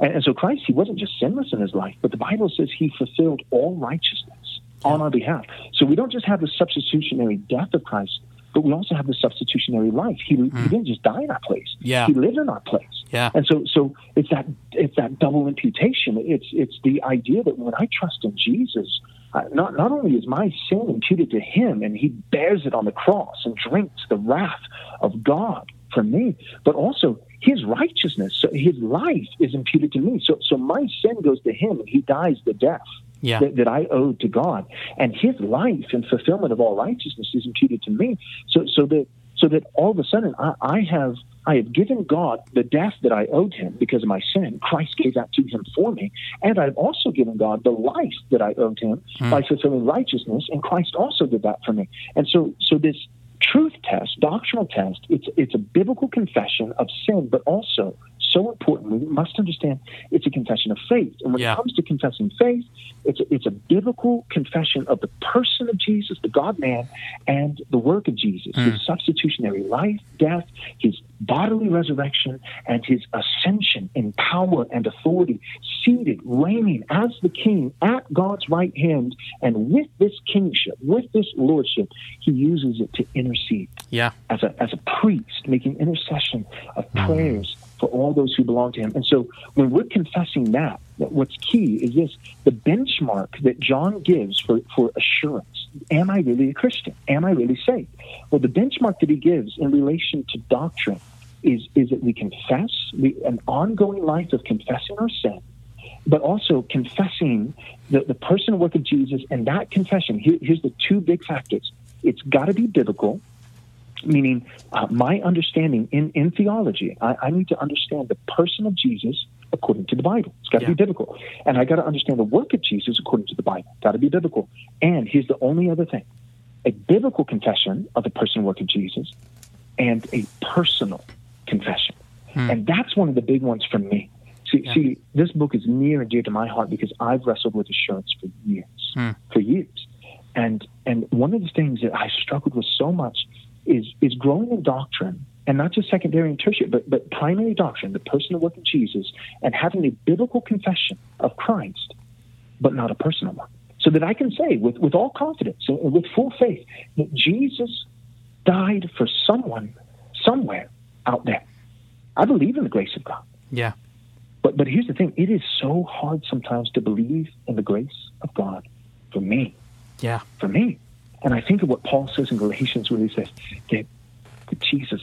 And, and so Christ, he wasn't just sinless in his life, but the Bible says he fulfilled all righteousness on our behalf. So we don't just have the substitutionary death of Christ, but we also have the substitutionary life. He, he mm. didn't just die in our place. Yeah. He lived in our place. Yeah. And so, so it's that it's that double imputation. It's it's the idea that when I trust in Jesus, uh, not not only is my sin imputed to Him, and He bears it on the cross and drinks the wrath of God for me, but also His righteousness, so His life is imputed to me. So, so my sin goes to Him, and He dies the death Yeah. that, that I owed to God, and His life and fulfillment of all righteousness is imputed to me. So, so that so that all of a sudden I, I have I have given God the death that I owed Him because of my sin. Christ gave that to Him for me, and I've also given God the life that I owed Him hmm. by fulfilling righteousness, and Christ also did that for me. And so, so this truth test, doctrinal test, it's it's a biblical confession of sin, but also so important. We must understand it's a confession of faith. And when Yeah. it comes to confessing faith, it's a, it's a biblical confession of the person of Jesus, the God man, and the work of Jesus, hmm. his substitutionary life, death, his bodily resurrection, and his ascension in power and authority, seated, reigning as the king at God's right hand. And with this kingship, with this lordship, he uses it to intercede Yeah. as a as a priest, making intercession of hmm. prayers for all those who belong to him. And so when we're confessing that, what's key is this the benchmark that John gives for, for assurance. Am I really a Christian? Am I really saved? Well, the benchmark that he gives in relation to doctrine is, is that we confess, we, an ongoing life of confessing our sin, but also confessing the, the person work of Jesus. And that confession, here, here's the two big factors. It's got to be biblical, meaning uh, my understanding in, in theology, I, I need to understand the person of Jesus according to the Bible. It's got to Yeah. be biblical. And I got to understand the work of Jesus according to the Bible. Got to be biblical. And here's the only other thing a biblical confession of the person and work of Jesus and a personal confession. And that's one of the big ones for me. See, Yeah. see, this book is near and dear to my heart because I've wrestled with assurance for years, for years. And and one of the things that I struggled with so much is is growing in doctrine, and not just secondary and tertiary, but but primary doctrine, the personal work of Jesus, and having a biblical confession of Christ, but not a personal one, so that I can say with with all confidence and with full faith that Jesus died for someone somewhere out there. I believe in the grace of God. Yeah. But but here's the thing: it is so hard sometimes to believe in the grace of God for me, Yeah. for me. And I think of what Paul says in Galatians, where he says that, that Jesus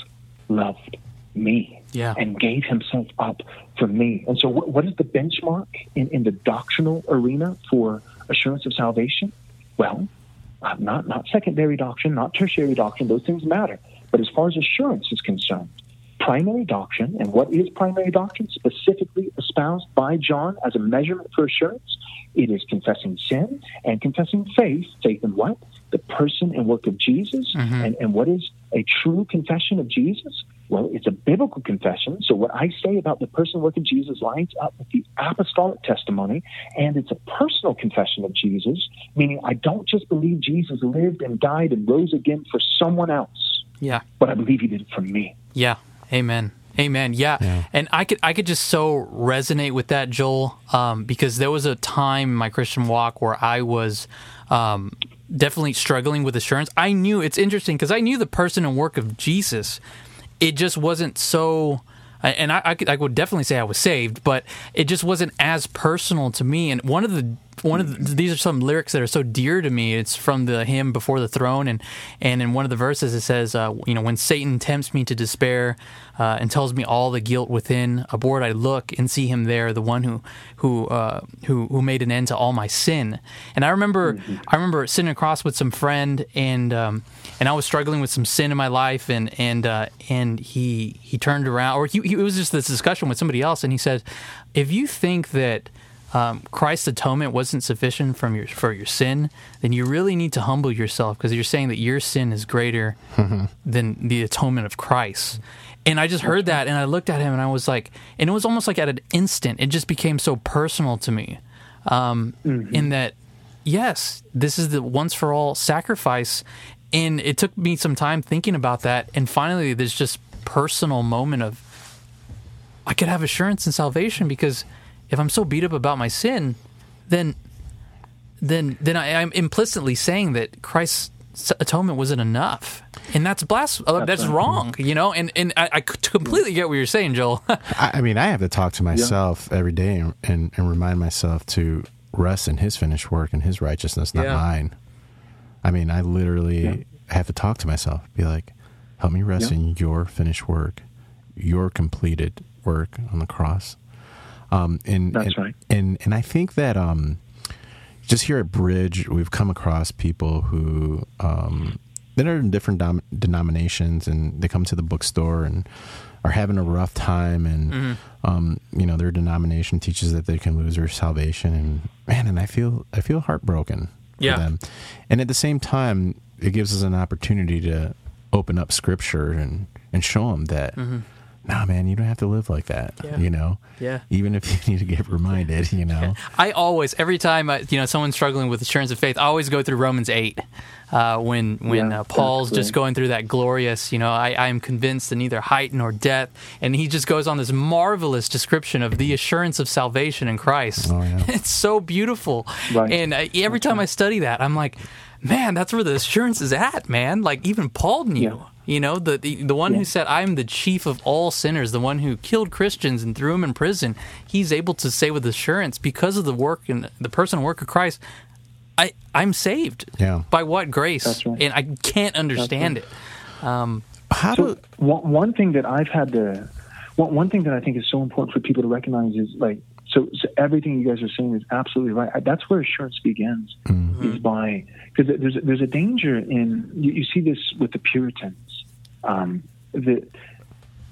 loved me Yeah. and gave himself up for me. And so, what, what is the benchmark in, in the doctrinal arena for assurance of salvation? Well, uh, not not secondary doctrine, not tertiary doctrine. Those things matter. But as far as assurance is concerned, primary doctrine, and what is primary doctrine specifically espoused by John as a measurement for assurance? It is confessing sin and confessing faith. Faith in what? The person and work of Jesus. And, and what is a true confession of Jesus? Well, it's a biblical confession. So what I say about the person and work of Jesus lines up with the apostolic testimony, and it's a personal confession of Jesus, meaning I don't just believe Jesus lived and died and rose again for someone else, Yeah. but I believe he did it for me. Yeah. Amen. Amen. Yeah. Yeah. And I could I could just so resonate with that, Joel, um, because there was a time in my Christian walk where I was um, definitely struggling with assurance. I knew it's interesting because I knew the person and work of Jesus. It just wasn't so. And I, I, could, I would definitely say I was saved, but it just wasn't as personal to me. And one of the one of the, these are some lyrics that are so dear to me. It's from the hymn "Before the Throne," and and in one of the verses it says, uh, you know, when Satan tempts me to despair uh, and tells me all the guilt within, aboard I look and see him there, the one who who uh, who who made an end to all my sin. And I remember mm-hmm. I remember sitting across with some friend and um, and I was struggling with some sin in my life, and and uh, and he he turned around, or he, he, it was just this discussion with somebody else, and he said, if you think that um, Christ's atonement wasn't sufficient from your for your sin, then you really need to humble yourself because you're saying that your sin is greater mm-hmm. than the atonement of Christ. And I just heard that, and I looked at him, and I was like, and it was almost like at an instant, it just became so personal to me, um, mm-hmm. in that, yes, this is the once for all sacrifice, and it took me some time thinking about that, and finally, there's just personal moment of, I could have assurance in salvation because if I'm so beat up about my sin, then then then I, am implicitly saying that Christ's atonement wasn't enough, and that's blas- uh, that's, that's wrong, you know. And and I, I completely get what you're saying, Joel. I, I, mean, I have to talk to myself yeah. every day and, and, and remind myself to rest in His finished work and His righteousness, not yeah. mine. I mean, I literally yeah. have to talk to myself, be like, "Help me rest in Your finished work, Your completed work on the cross." Um, and, That's and, right. And and I think that um, just here at Bridge, we've come across people who um, that are in different dom- denominations, and they come to the bookstore and are having a rough time, and mm-hmm. um, you know their denomination teaches that they can lose their salvation, and man, and I feel I feel heartbroken yeah. for them, and at the same time, it gives us an opportunity to open up Scripture and and show them that. Mm-hmm nah, man, you don't have to live like that. Yeah. You know, yeah. Even if you need to get reminded, you know. Yeah. I always, every time I, you know someone's struggling with assurance of faith, I always go through Romans eight. Uh, when when yeah, uh, Paul's just going through that glorious, you know, I, I am convinced in neither height nor depth, and he just goes on this marvelous description of the assurance of salvation in Christ. Oh, yeah. it's so beautiful, right. and uh, every time I study that, I'm like, man, that's where the assurance is at, man. Like even Paul knew. Yeah. You know, the the, the one yeah. who said, "I'm the chief of all sinners," the one who killed Christians and threw them in prison. He's able to say with assurance, because of the work and the personal work of Christ, I I'm saved. Yeah. By what grace? Right. And I can't understand right. it. Um, How so do one, one thing that I've had to one, one thing that I think is so important for people to recognize is like so, so, everything you guys are saying is absolutely right. That's where assurance begins, mm-hmm. is by because there's there's a danger in you, you see this with the Puritans, um, that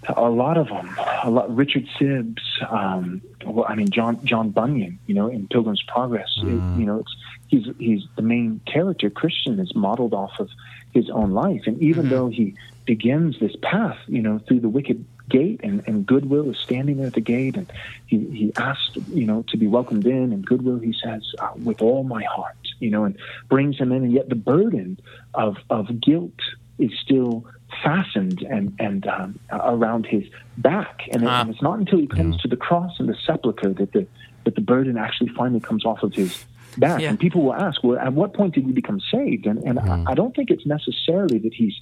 a lot of them, a lot Richard Sibbes, um, well, I mean John John Bunyan, you know, in Pilgrim's Progress, mm-hmm. it, you know, it's he's he's the main character. Christian is modeled off of his own life, and even mm-hmm. though he begins this path, you know, through the wicket gate, and, and Goodwill is standing there at the gate, and he, he asked, you know, to be welcomed in, and Goodwill, he says, uh, with all my heart, you know, and brings him in, and yet the burden of, of guilt is still fastened and, and um, around his back, and, and, it's not until he comes to the cross and the sepulchre that the, that the burden actually finally comes off of his back. Yeah. And people will ask, well, at what point did he become saved? And, and mm. I, I, don't think it's necessarily that he's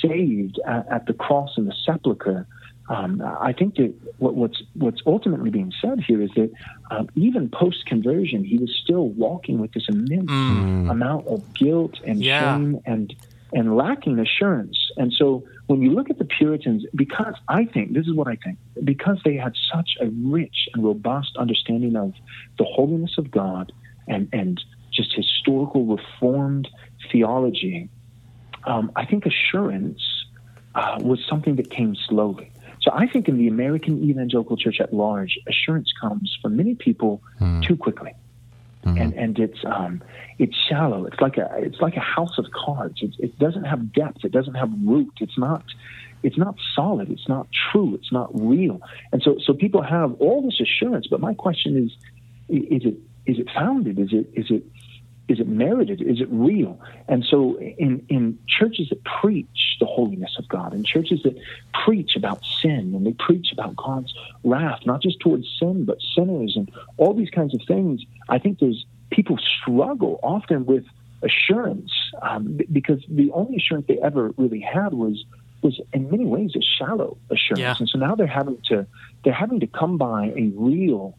saved at, at the cross and the sepulchre um, I think that what, what's what's ultimately being said here is that um, even post conversion, he was still walking with this immense mm. amount of guilt and yeah. shame and and lacking assurance. And so, when you look at the Puritans, because I think this is what I think, because they had such a rich and robust understanding of the holiness of God and and just historical reformed theology, um, I think assurance uh, was something that came slowly. So I think in the American evangelical church at large, assurance comes for many people mm. too quickly. Mm-hmm. And and it's um, it's shallow. It's like a it's like a house of cards. It, it doesn't have depth. It doesn't have root. It's not it's not solid. It's not true. It's not real. And so so people have all this assurance. But my question is, is it is it founded? Is it is it is it merited? Is it real? And so, in, in churches that preach the holiness of God, in churches that preach about sin, and they preach about God's wrath, not just towards sin, but sinners, and all these kinds of things, I think there's people struggle often with assurance um, because the only assurance they ever really had was was in many ways a shallow assurance, yeah. and so now they're having to they're having to come by a real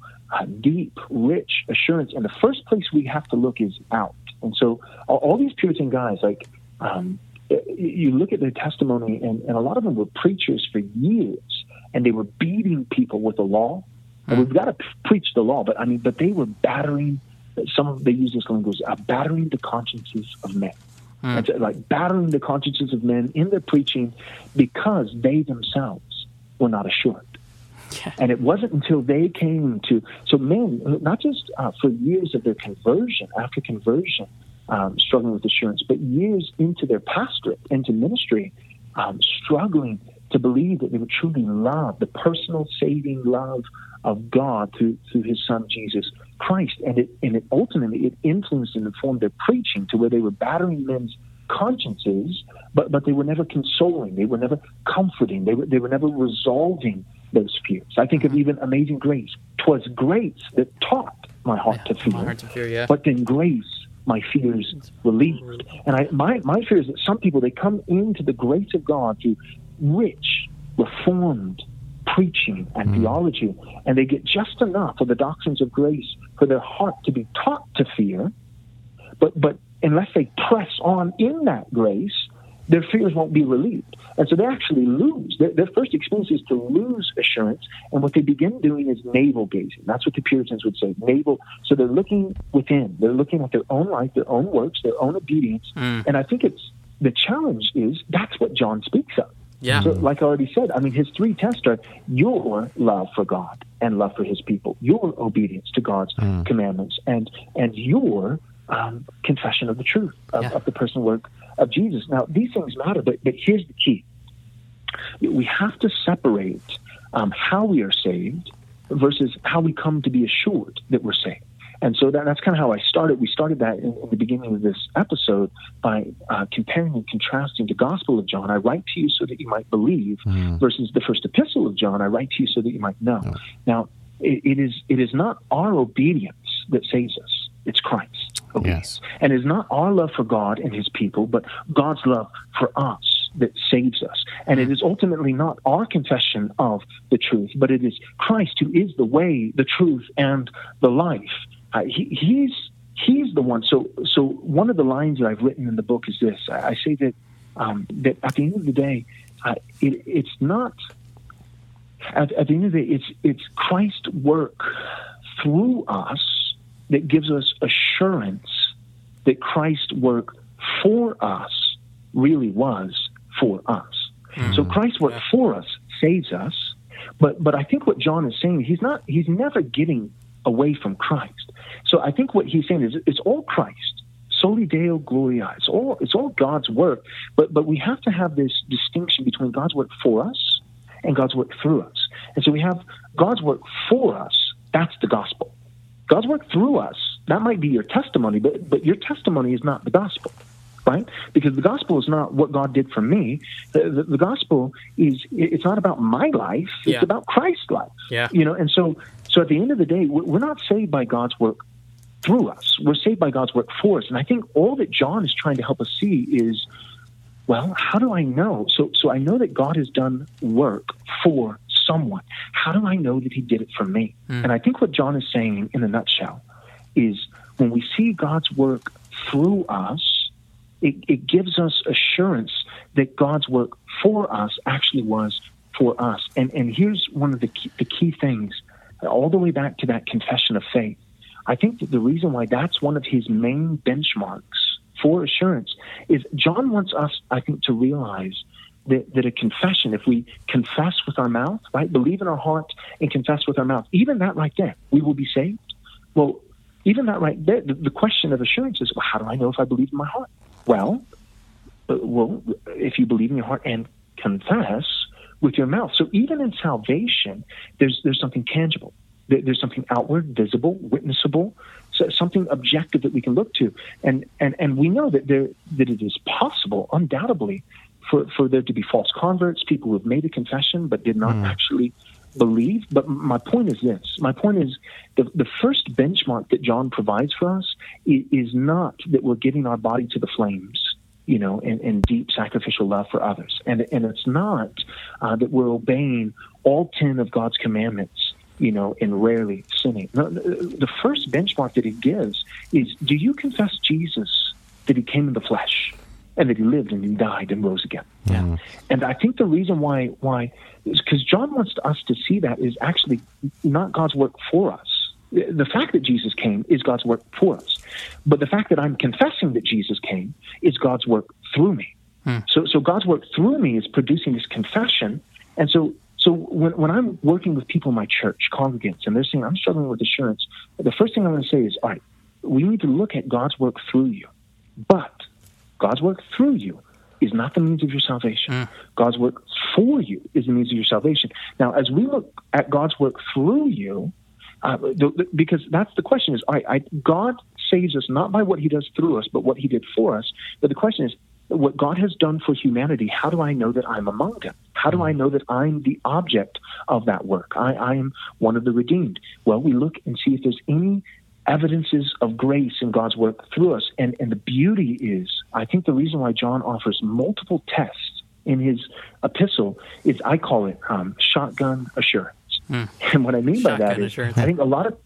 deep, rich assurance. And the first place we have to look is out. And so all, all these Puritan guys, like, um, you look at their testimony, and, and a lot of them were preachers for years, and they were beating people with the law. And we've got to preach the law, but I mean, but they were battering. Some of they use this language, uh, battering the consciences of men. And so, like battering the consciences of men in their preaching because they themselves were not assured. And it wasn't until they came to, so men, not just uh, for years of their conversion, after conversion, um, struggling with assurance, but years into their pastorate, into ministry, um, struggling to believe that they would truly love the personal saving love of God through, through his son Jesus Christ. And it, and it ultimately, it influenced and informed their preaching to where they were battering men's consciences, but, but they were never consoling. They were never comforting. They were, they were never resolving those fears. I think of mm-hmm. even Amazing Grace. Twas grace that taught my heart to fear. My heart to fear, yeah. But then grace, my fears relieved. And I, my, my fear is that some people, they come into the grace of God through rich, reformed preaching and mm-hmm. theology, and they get just enough of the doctrines of grace for their heart to be taught to fear. But, but unless they press on in that grace, their fears won't be relieved. And so they actually lose. Their, their first experience is to lose assurance. And what they begin doing is navel gazing. That's what the Puritans would say navel. So they're looking within, they're looking at their own life, their own works, their own obedience. And I think it's the challenge is that's what John speaks of. Yeah. So, like I already said, I mean, his three tests are your love for God and love for His people, your obedience to God's commandments, and and your um, confession of the truth of, Yeah. of the personal work of Jesus. Now, these things matter, but but here's the key: we have to separate um, how we are saved versus how we come to be assured that we're saved. And so that, that's kind of how I started. We started that in, in the beginning of this episode by uh, comparing and contrasting the Gospel of John. I write to you so that you might believe, versus the first epistle of John. I write to you so that you might know. Now, it, it is it is not our obedience that saves us; it's Christ. Yes. And it is not our love for God and His people, but God's love for us that saves us. And it is ultimately not our confession of the truth, but it is Christ who is the way, the truth, and the life. Uh, he, he's he's the one. So so one of the lines that I've written in the book is this. I, I say that um, that at the end of the day, uh, it, it's not. At, at the end of the day, it's it's Christ's work through us that gives us assurance that Christ's work for us really was for us. So hmm. Christ's work for us saves us, but but I think what John is saying, he's not he's never getting away from Christ. So I think what he's saying is it's all Christ. Soli Deo Gloria. It's all it's all God's work. But but we have to have this distinction between God's work for us and God's work through us. And so we have God's work for us, that's the gospel. God's work through us, that might be your testimony, but but your testimony is not the gospel. Right? Because the gospel is not what God did for me. The, the, the gospel is it's not about my life. It's Yeah. about Christ's life. Yeah. You know, and so so at the end of the day, we're we're not saved by God's work through us. We're saved by God's work for us. And I think all that John is trying to help us see is, well, how do I know? So, so I know that God has done work for someone. How do I know that He did it for me? Hmm. And I think what John is saying in a nutshell is when we see God's work through us, it, it gives us assurance that God's work for us actually was for us. And and here's one of the key, the key things, all the way back to that confession of faith. I think that the reason why that's one of his main benchmarks for assurance is John wants us, I think, to realize that, that a confession, if we confess with our mouth, right, believe in our heart and confess with our mouth, even that right there, we will be saved. Well, even that right there, the, the question of assurance is, well, how do I know if I believe in my heart? Well, uh, well, if you believe in your heart and confess with your mouth. So even in salvation, there's there's something tangible. There- There's something outward, visible, witnessable, so something objective that we can look to, and and and we know that there that it is possible, undoubtedly, for for there to be false converts, people who have made a confession but did not actually believe. But my point is this: my point is the the first benchmark that John provides for us is, is not that we're giving our body to the flames you know, in, in deep sacrificial love for others. And, and it's not uh, that we're obeying all 10 of God's commandments you know, in rarely sinning. The first benchmark that he gives is do you confess Jesus that he came in the flesh and that he lived and he died and rose again? Yeah. Mm. And I think the reason why why is because John wants us to see that is actually not God's work for us. The fact that Jesus came is God's work for us, but the fact that I'm confessing that Jesus came is God's work through me. Hmm. So, so God's work through me is producing this confession, and so so when, when I'm working with people in my church, congregants, and they're saying, I'm struggling with assurance, the first thing I'm going to say is, all right, we need to look at God's work through you. But God's work through you is not the means of your salvation. God's work for you is the means of your salvation. Now, as we look at God's work through you, uh, the, the, because that's the question is, all right, I, God saves us not by what he does through us, but what he did for us. But the question is, what God has done for humanity, how do I know that I'm among them? How do I know that I'm the object of that work? I, I am one of the redeemed. Well, we look and see if there's any evidences of grace in God's work through us. And, and the beauty is, I think the reason why John offers multiple tests in his epistle is I call it um, shotgun assurance. And what I mean by that is, assurance. I think a lot of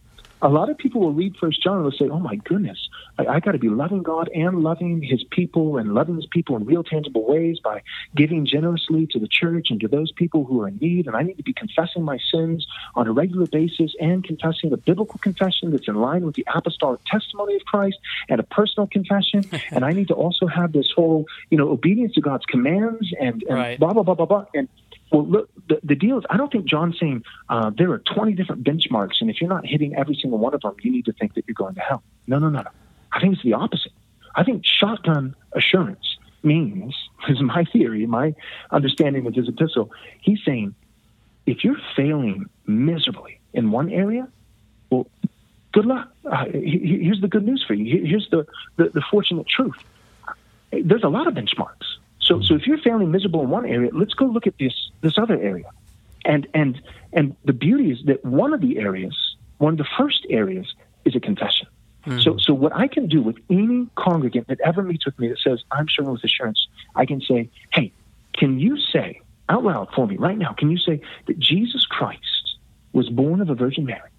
a lot of people will read First John and they'll say, "Oh my goodness, I, I got to be loving God and loving His people and loving His people in real, tangible ways by giving generously to the church and to those people who are in need. And I need to be confessing my sins on a regular basis and confessing a biblical confession that's in line with the apostolic testimony of Christ and a personal confession. and I need to also have this whole, you know, obedience to God's commands and, and Right. blah blah blah blah blah." And well, look, the, the deal is, I don't think John's saying uh, there are 20 different benchmarks, and if you're not hitting every single one of them, you need to think that you're going to hell. No, no, no, no. I think it's the opposite. I think shotgun assurance means, is my theory, my understanding of his epistle, he's saying, if you're failing miserably in one area, well, good luck. Uh, he- he- here's the good news for you. Here's the, the, the fortunate truth there's a lot of benchmarks. So, so if you're failing miserable in one area, let's go look at this this other area. And and and the beauty is that one of the areas, one of the first areas, is a confession. Hmm. So, so what I can do with any congregant that ever meets with me that says I'm struggling with assurance, I can say, "Hey, can you say out loud for me right now? Can you say that Jesus Christ was born of a Virgin Mary,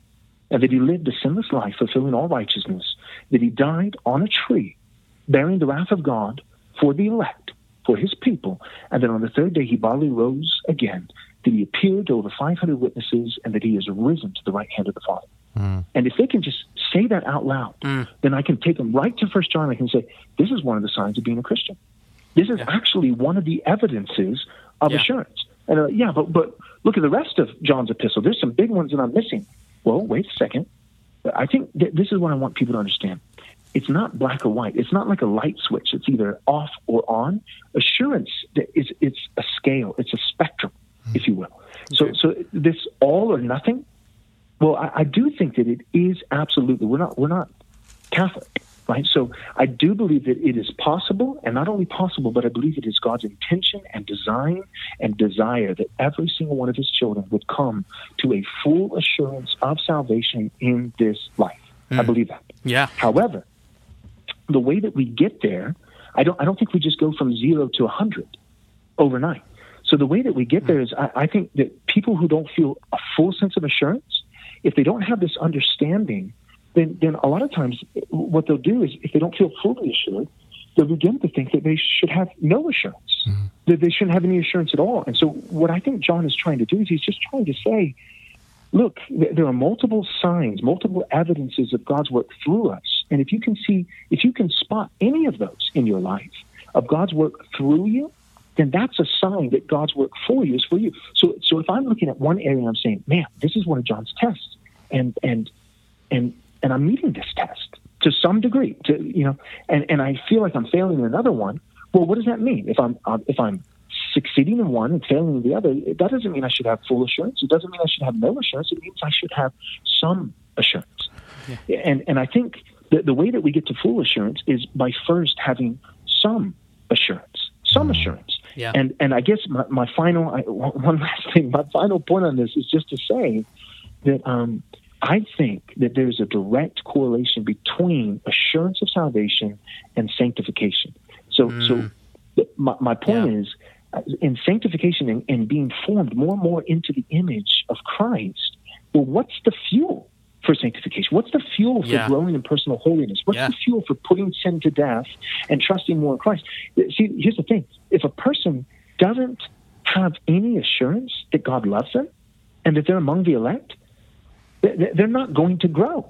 and that He lived a sinless life, fulfilling all righteousness, that He died on a tree, bearing the wrath of God for the elect, for his people, and that on the third day he bodily rose again, that he appeared to over 500 witnesses, and that he is risen to the right hand of the Father. And if they can just say that out loud, then I can take them right to First John. I can say, this is one of the signs of being a Christian. This is actually one of the evidences of Yeah. assurance. And uh, yeah, but but look at the rest of John's epistle. There's some big ones that I'm missing. Well, wait a second. I think th- this is what I want people to understand. It's not black or white. It's not like a light switch. It's either off or on. Assurance is it's a scale. It's a spectrum, hmm. if you will. So so this all or nothing. Well, I, I do think that it is absolutely. We're not we're not Catholic, right? So I do believe that it is possible, and not only possible, but I believe it is God's intention and design and desire that every single one of His children would come to a full assurance of salvation in this life. I hmm. believe that. Yeah. However, the way that we get there, I don't I don't think we just go from zero to a hundred overnight. So the way that we get there is I, I think that people who don't feel a full sense of assurance, if they don't have this understanding, then then a lot of times what they'll do is if they don't feel fully assured, they'll begin to think that they should have no assurance, mm-hmm. that they shouldn't have any assurance at all. And so what I think John is trying to do is he's just trying to say, look, there are multiple signs, multiple evidences of God's work through us. And if you can see, if you can spot any of those in your life of God's work through you, then that's a sign that God's work for you is for you. So, so if I'm looking at one area and I'm saying, man, this is one of John's tests, and and and and I'm meeting this test to some degree, to you know, and and I feel like I'm failing in another one. Well, what does that mean? If I'm if I'm succeeding in one and failing in the other, that doesn't mean I should have full assurance. It doesn't mean I should have no assurance. It means I should have some assurance. And and I think the the way that we get to full assurance is by first having some assurance, some assurance. Yeah. And and I guess my, my final I, one last thing, my final point on this is just to say that um, I think that there's a direct correlation between assurance of salvation and sanctification. So so my, my point Yeah. is uh, in sanctification and, and being formed more and more into the image of Christ, well, what's the fuel for sanctification? What's the fuel for Yeah. growing in personal holiness? What's Yeah. the fuel for putting sin to death and trusting more in Christ? See, here's the thing: if a person doesn't have any assurance that God loves them and that they're among the elect, they- they- they're not going to grow.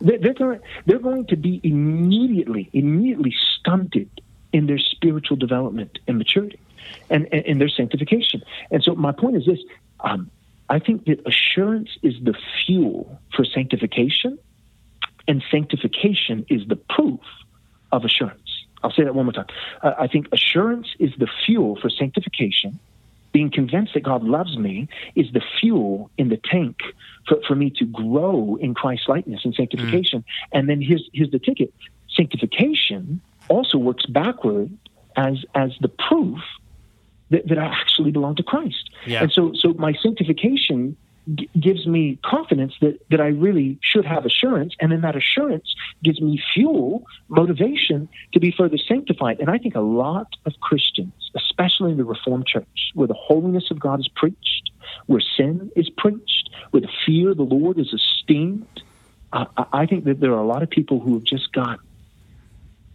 They're going, they're going to be immediately, immediately stunted in their spiritual development and maturity and, and their sanctification. And so my point is this um, I think that assurance is the fuel for sanctification, and sanctification is the proof of assurance. I'll say that one more time. Uh, I think assurance is the fuel for sanctification. Being convinced that God loves me is the fuel in the tank for, for me to grow in Christ likeness and sanctification. And then here's here's the ticket. Sanctification also works backward as as the proof that, that I actually belong to Christ. Yeah. And so so my sanctification g- gives me confidence that that I really should have assurance, and then that assurance gives me fuel, motivation to be further sanctified. And I think a lot of Christians, especially in the Reformed Church, where the holiness of God is preached, where sin is preached, where the fear of the Lord is esteemed, uh, I I think that there are a lot of people who have just got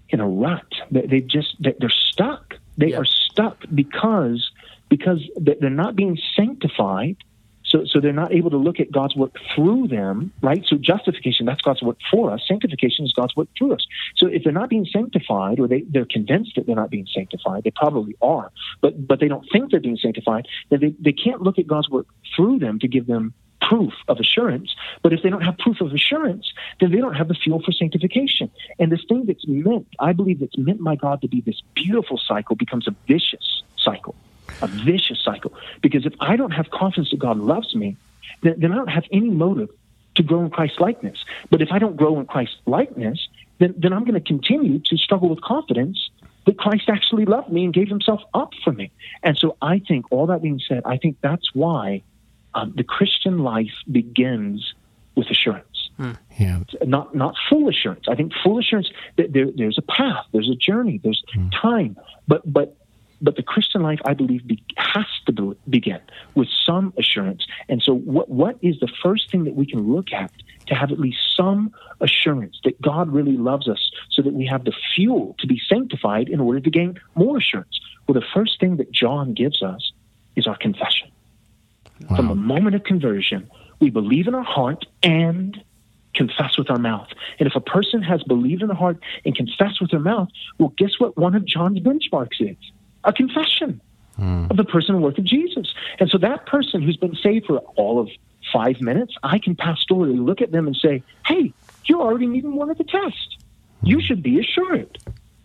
in a rut. They, they just they're stuck. They Yeah. are stuck because because they- they're not being sanctified. So, so they're not able to look at God's work through them, right? So justification, that's God's work for us. Sanctification is God's work through us. So if they're not being sanctified, or they, they're convinced that they're not being sanctified, they probably are, but but they don't think they're being sanctified, then they, they can't look at God's work through them to give them proof of assurance. But if they don't have proof of assurance, then they don't have the fuel for sanctification. And this thing that's meant, I believe that's meant by God to be this beautiful cycle becomes a vicious cycle. A vicious cycle. Because if I don't have confidence that God loves me, then, then I don't have any motive to grow in Christ likeness. But if I don't grow in Christ likeness, then, then I'm going to continue to struggle with confidence that Christ actually loved me and gave himself up for me. And so I think, all that being said, I think that's why um, the Christian life begins with assurance, Yeah. not not full assurance. I think full assurance there, there's a path, there's a journey, there's time, but but but the Christian life, I believe, be, has to be, begin with some assurance. And so, what what is the first thing that we can look at to have at least some assurance that God really loves us, so that we have the fuel to be sanctified in order to gain more assurance? Well, the first thing that John gives us is our confession. From the moment of conversion, we believe in our heart and confess with our mouth. And if a person has believed in the heart and confessed with their mouth, well, guess what one of John's benchmarks is? A confession hmm. of the person and work of Jesus. And so that person who's been saved for all of five minutes, I can pastorally look at them and say, hey, you're already meeting one of the tests. You hmm. should be assured.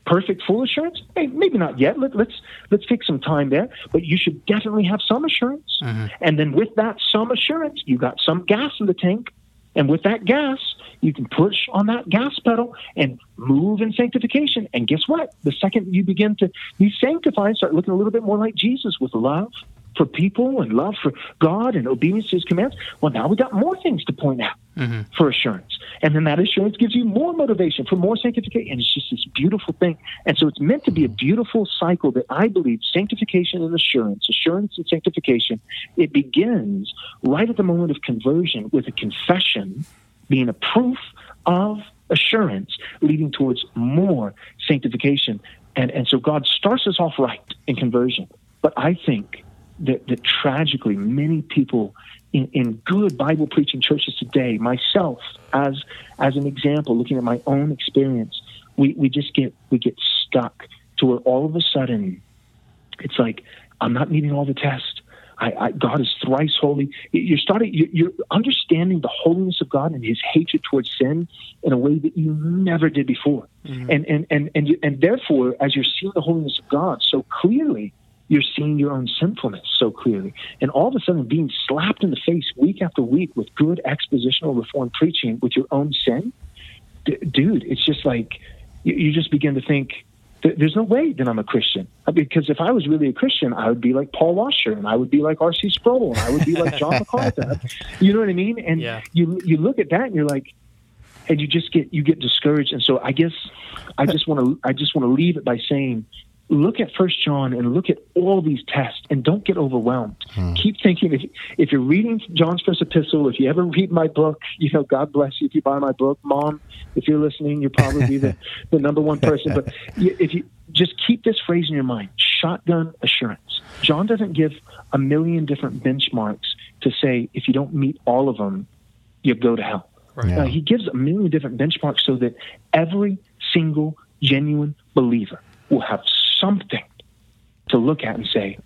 Perfect full assurance? Hey, maybe not yet. Let, let's let's take some time there, but you should definitely have some assurance. Mm-hmm. And then with that some assurance, you got some gas in the tank, and with that gas, you can push on that gas pedal and move in sanctification. And guess what? The second you begin to be sanctified, start looking a little bit more like Jesus with love for people and love for God and obedience to his commands. Well, now we got more things to point out mm-hmm. for assurance. And then that assurance gives you more motivation for more sanctification. And it's just this beautiful thing. And so it's meant to be a beautiful cycle that I believe sanctification and assurance, assurance and sanctification, it begins right at the moment of conversion with a confession being a proof of assurance leading towards more sanctification. And, and so God starts us off right in conversion. But I think that, that tragically many people in, in good Bible preaching churches today, myself as as an example, looking at my own experience, we, we just get we get stuck to where all of a sudden it's like I'm not meeting all the tests. I, I, God is thrice holy. You're starting. you- You're understanding the holiness of God and His hatred towards sin in a way that you never did before. Mm-hmm. And and and and you, and therefore, as you're seeing the holiness of God so clearly, you're seeing your own sinfulness so clearly. And all of a sudden, being slapped in the face week after week with good expositional reform preaching with your own sin, d- dude, it's just like you, you just begin to think. There's no way that I'm a Christian uh, because if I was really a Christian, I would be like Paul Washer and I would be like R.C. Sproul and I would be like John MacArthur. You know what I mean? And Yeah. you you look at that and you're like, and you just get you get discouraged. And so I guess I just want to I just want to leave it by saying look at First John and look at all these tests, and don't get overwhelmed. Hmm. Keep thinking if if you're reading John's first epistle, if you ever read my book, you know, God bless you if you buy my book, Mom. If you're listening, you're probably the the number one person. But if you just keep this phrase in your mind, shotgun assurance. John doesn't give a million different benchmarks to say if you don't meet all of them, you go to hell. Right. Yeah. Uh, he gives a million different benchmarks so that every single genuine believer will have something to look at and say,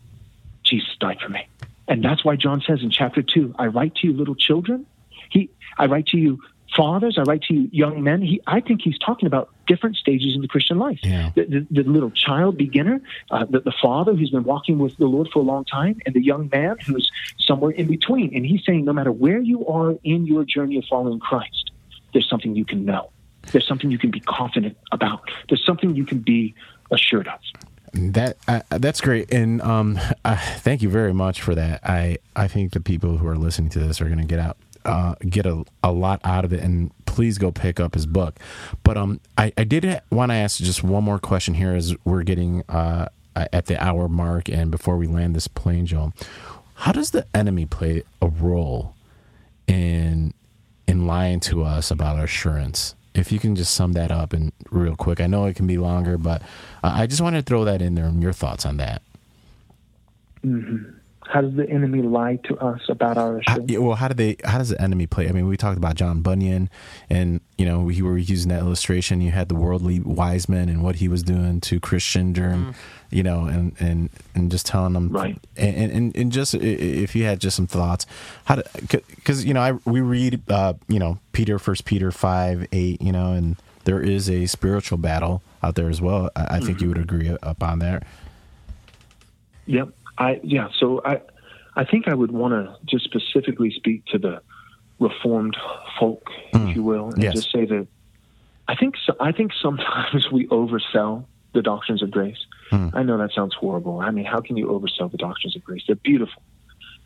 Jesus died for me. And that's why John says in chapter 2, I write to you little children. He, I write to you fathers. I write to you young men. He, I think he's talking about different stages in the Christian life. Yeah. The, the, the little child beginner, uh, the, the father who's been walking with the Lord for a long time, and the young man who's somewhere in between. And he's saying no matter where you are in your journey of following Christ, there's something you can know. There's something you can be confident about. There's something you can be assured us. That uh, that's great, and um, uh, thank you very much for that. I I think the people who are listening to this are going to get out uh, get a, a lot out of it, and please go pick up his book. But um, I I did want to ask just one more question here as we're getting uh at the hour mark, and before we land this plane, Joel, how does the enemy play a role in in lying to us about our assurance? If you can just sum that up and real quick, I know it can be longer, but uh, I just wanted to throw that in there and your thoughts on that. How does the enemy lie to us about our How, yeah, well, how do they? How does the enemy play? I mean, we talked about John Bunyan, and you know, we were using that illustration. You had the worldly wise man and what he was doing to Christian during, you know, and and and just telling them, Right. And and, and just if you had just some thoughts, how to, because you know, I we read, uh, you know, Peter, First Peter five eight, you know, and there is a spiritual battle out there as well. I, I think you would agree upon that. Yep. I yeah. So I I think I would want to just specifically speak to the reformed folk, if you will, and Mm. Yes. just say that I think so, I think sometimes we oversell the doctrines of grace. Mm. I know that sounds horrible. I mean, how can you oversell the doctrines of grace? They're beautiful.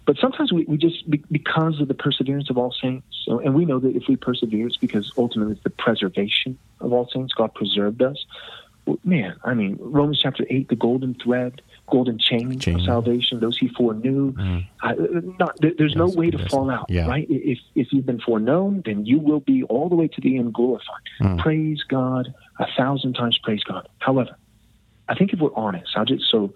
But sometimes we, we just, because of the perseverance of all saints, so, and we know that if we persevere, it's because ultimately it's the preservation of all saints. God preserved us. Man, I mean, Romans chapter 8, the golden thread, golden chain, Chain. of salvation, those he foreknew. I, not, there- there's no way to fall out, Yeah. right? If, if you've been foreknown, then you will be all the way to the end glorified. Mm. Praise God, a thousand times praise God. However, I think if we're honest, I'll just so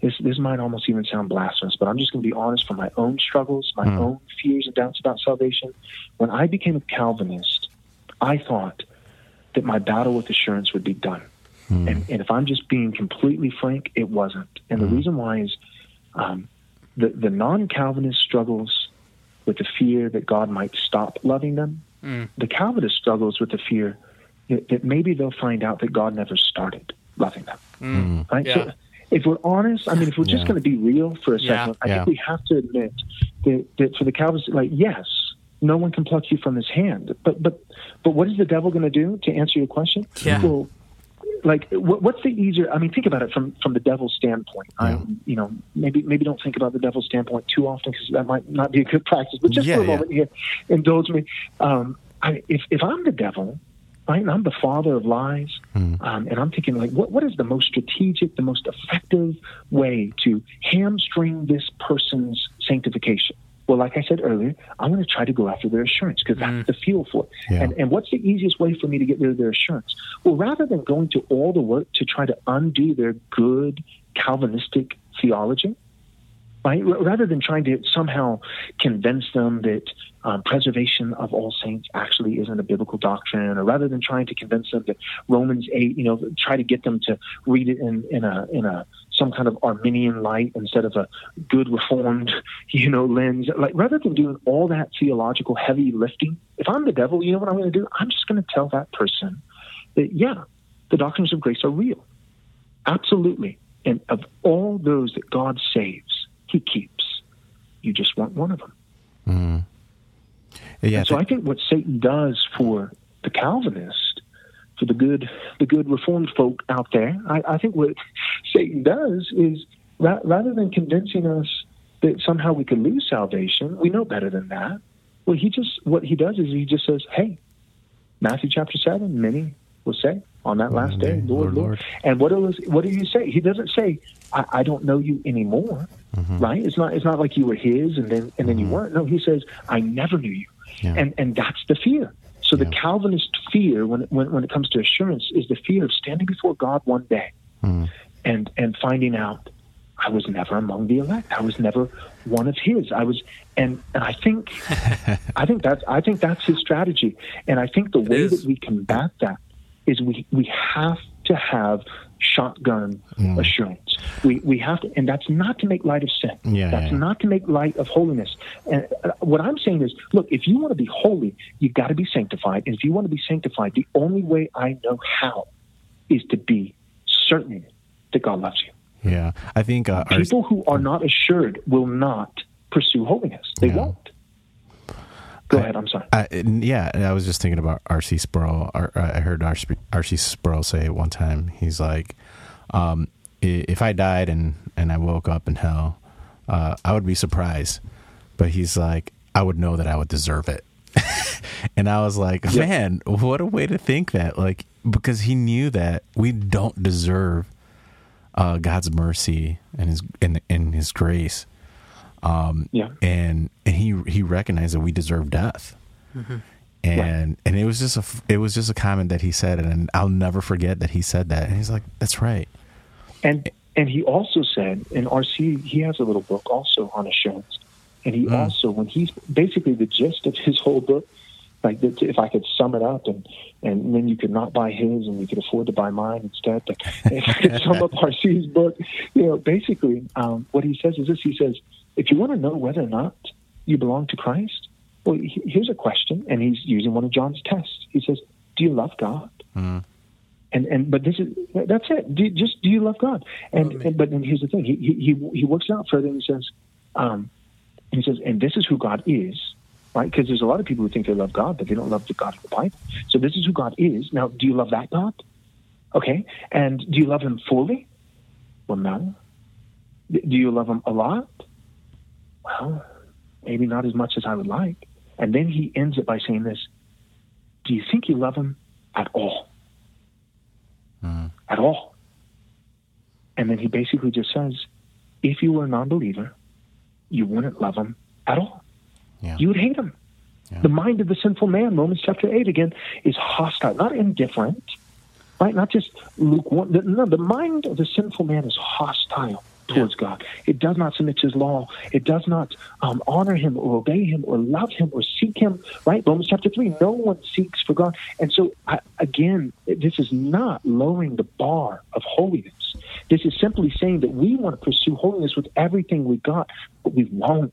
this this might almost even sound blasphemous, but I'm just going to be honest from my own struggles, my Mm. own fears and doubts about salvation. When I became a Calvinist, I thought that my battle with assurance would be done. Hmm. And, and if I'm just being completely frank, it wasn't. And the hmm. reason why is um, the the non-Calvinist struggles with the fear that God might stop loving them. Hmm. The Calvinist struggles with the fear that, that maybe they'll find out that God never started loving them. Right? Yeah. So if we're honest, I mean, if we're just Yeah. going to be real for a Yeah. second, I Yeah. think we have to admit that, that for the Calvinists, like, yes, no one can pluck you from his hand. But but but what is the devil going to do to answer your question? Yeah. Well, like what, what's the easier? I mean, think about it from from the devil's standpoint. I, you know, maybe maybe don't think about the devil's standpoint too often because that might not be a good practice. But just Yeah, for a yeah. moment here, indulge me. Um, I, if if I'm the devil, right, and I'm the father of lies, Hmm. um, and I'm thinking like, what what is the most strategic, the most effective way to hamstring this person's sanctification? Well, like I said earlier, I'm going to try to go after their assurance because that's mm. the fuel for it. Yeah. And, and what's the easiest way for me to get rid of their assurance? Well, rather than going to all the work to try to undo their good Calvinistic theology, right? Rather than trying to somehow convince them that um, preservation of all saints actually isn't a biblical doctrine, or rather than trying to convince them that Romans eight, you know, try to get them to read it in, in a in a some kind of Arminian light instead of a good Reformed, you know, lens. Like rather than doing all that theological heavy lifting, if I'm the devil, you know what I'm going to do? I'm just going to tell that person that yeah, the doctrines of grace are real, absolutely, and of all those that God saves, He keeps. You just want one of them. Mm-hmm. Yeah, And so I think what Satan does for the Calvinist, for the good, the good Reformed folk out there, I, I think what Satan does is ra- rather than convincing us that somehow we could lose salvation, we know better than that. Well, he just what he does is he just says, "Hey, Matthew chapter seven, many will say, on that last day, day, Lord, Lord, Lord. Lord. And what does what did he say? He doesn't say, I, I don't know you anymore. Right? It's not it's not like you were his and then and then you weren't. No, he says, I never knew you. Yeah. And and that's the fear. So the Calvinist fear when, when when it comes to assurance is the fear of standing before God one day Hmm. and and finding out I was never among the elect. I was never one of his. I was and and I think I think that's I think that's his strategy. And I think the way that we combat that is we we have to have shotgun assurance. We we have to and that's not to make light of sin. Yeah, that's yeah. not to make light of holiness. And uh, what I'm saying is, look, if you want to be holy, you've got to be sanctified. And if you want to be sanctified, the only way I know how is to be certain that God loves you. Yeah, I think uh, our, People who are not assured will not pursue holiness. They Yeah. won't. Go ahead. I'm sorry. I, yeah, I was just thinking about R.C. Sproul. I heard R.C. Sproul say it one time. He's like, um, "If I died and and I woke up in hell, uh, I would be surprised." But he's like, "I would know that I would deserve it." and I was like, Yeah. "Man, what a way to think that!" Like, because he knew that we don't deserve uh, God's mercy and his and, and His grace Yeah. and and he he recognized that we deserve death Mm-hmm. and and it was just a f- it was just a comment that he said and i'll never forget that he said that and he's like that's right And and he also said, and RC, he has a little book also on assurance. And he Mm. also, when he's basically the gist of his whole book, like the, if I could sum it up, and and then you could not buy his, and you could afford to buy mine instead. But if I could sum up RC's book, you know, basically, um, what he says is this: he says, if you want to know whether or not you belong to Christ, well, here's a question, and he's using one of John's tests. He says, "Do you love God?" and and but this is that's it. Do, just do you love God? And, and but then here's the thing. He he he, he works it out further and he says, um, he says, and this is who God is, right? Because there's a lot of people who think they love God, but they don't love the God of the Bible. So this is who God is. Now, do you love that God? Okay, and do you love Him fully? Well, no. Do you love Him a lot? Well, maybe not as much as I would like. And then he ends it by saying this: Do you think you love Him at all? Hmm. at all. And then he basically just says, if you were a non-believer, you wouldn't love him at all. Yeah. You would hate him. The mind of the sinful man, Romans chapter 8 again, is hostile, not indifferent, right? Not just lukewarm. No, the mind of the sinful man is hostile towards God. It does not submit to his law. It does not um, honor him or obey him or love him or seek him, right? Romans chapter 3, no one seeks for God. And so, I, again, this is not lowering the bar of holiness. This is simply saying that we want to pursue holiness with everything we got, but we won't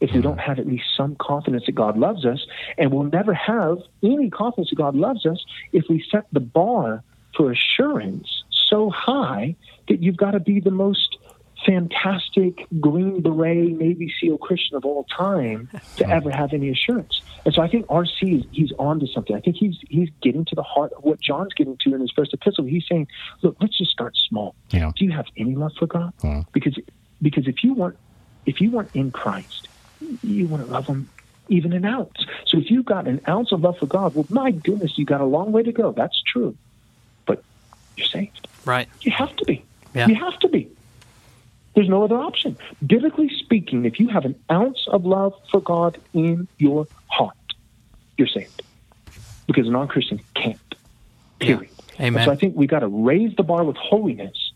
if we don't have at least some confidence that God loves us. And we'll never have any confidence that God loves us if we set the bar for assurance so high that you've got to be the most fantastic Green Beret Navy SEAL Christian of all time to ever have any assurance. And so I think RC is he's on to something. I think he's he's getting to the heart of what John's getting to in his first epistle. He's saying, look, let's just start small. Yeah. Do you have any love for God? Yeah. Because because if you weren't if you weren't in Christ, you wouldn't love him even an ounce. So if you've got an ounce of love for God, well, my goodness, you've got a long way to go. That's true. But you're saved. Right. You have to be. Yeah. You have to be. There's no other option. Biblically speaking, if you have an ounce of love for God in your heart, you're saved. Because a non Christian can't. Period. Yeah. Amen. And so I think we've got to raise the bar with holiness,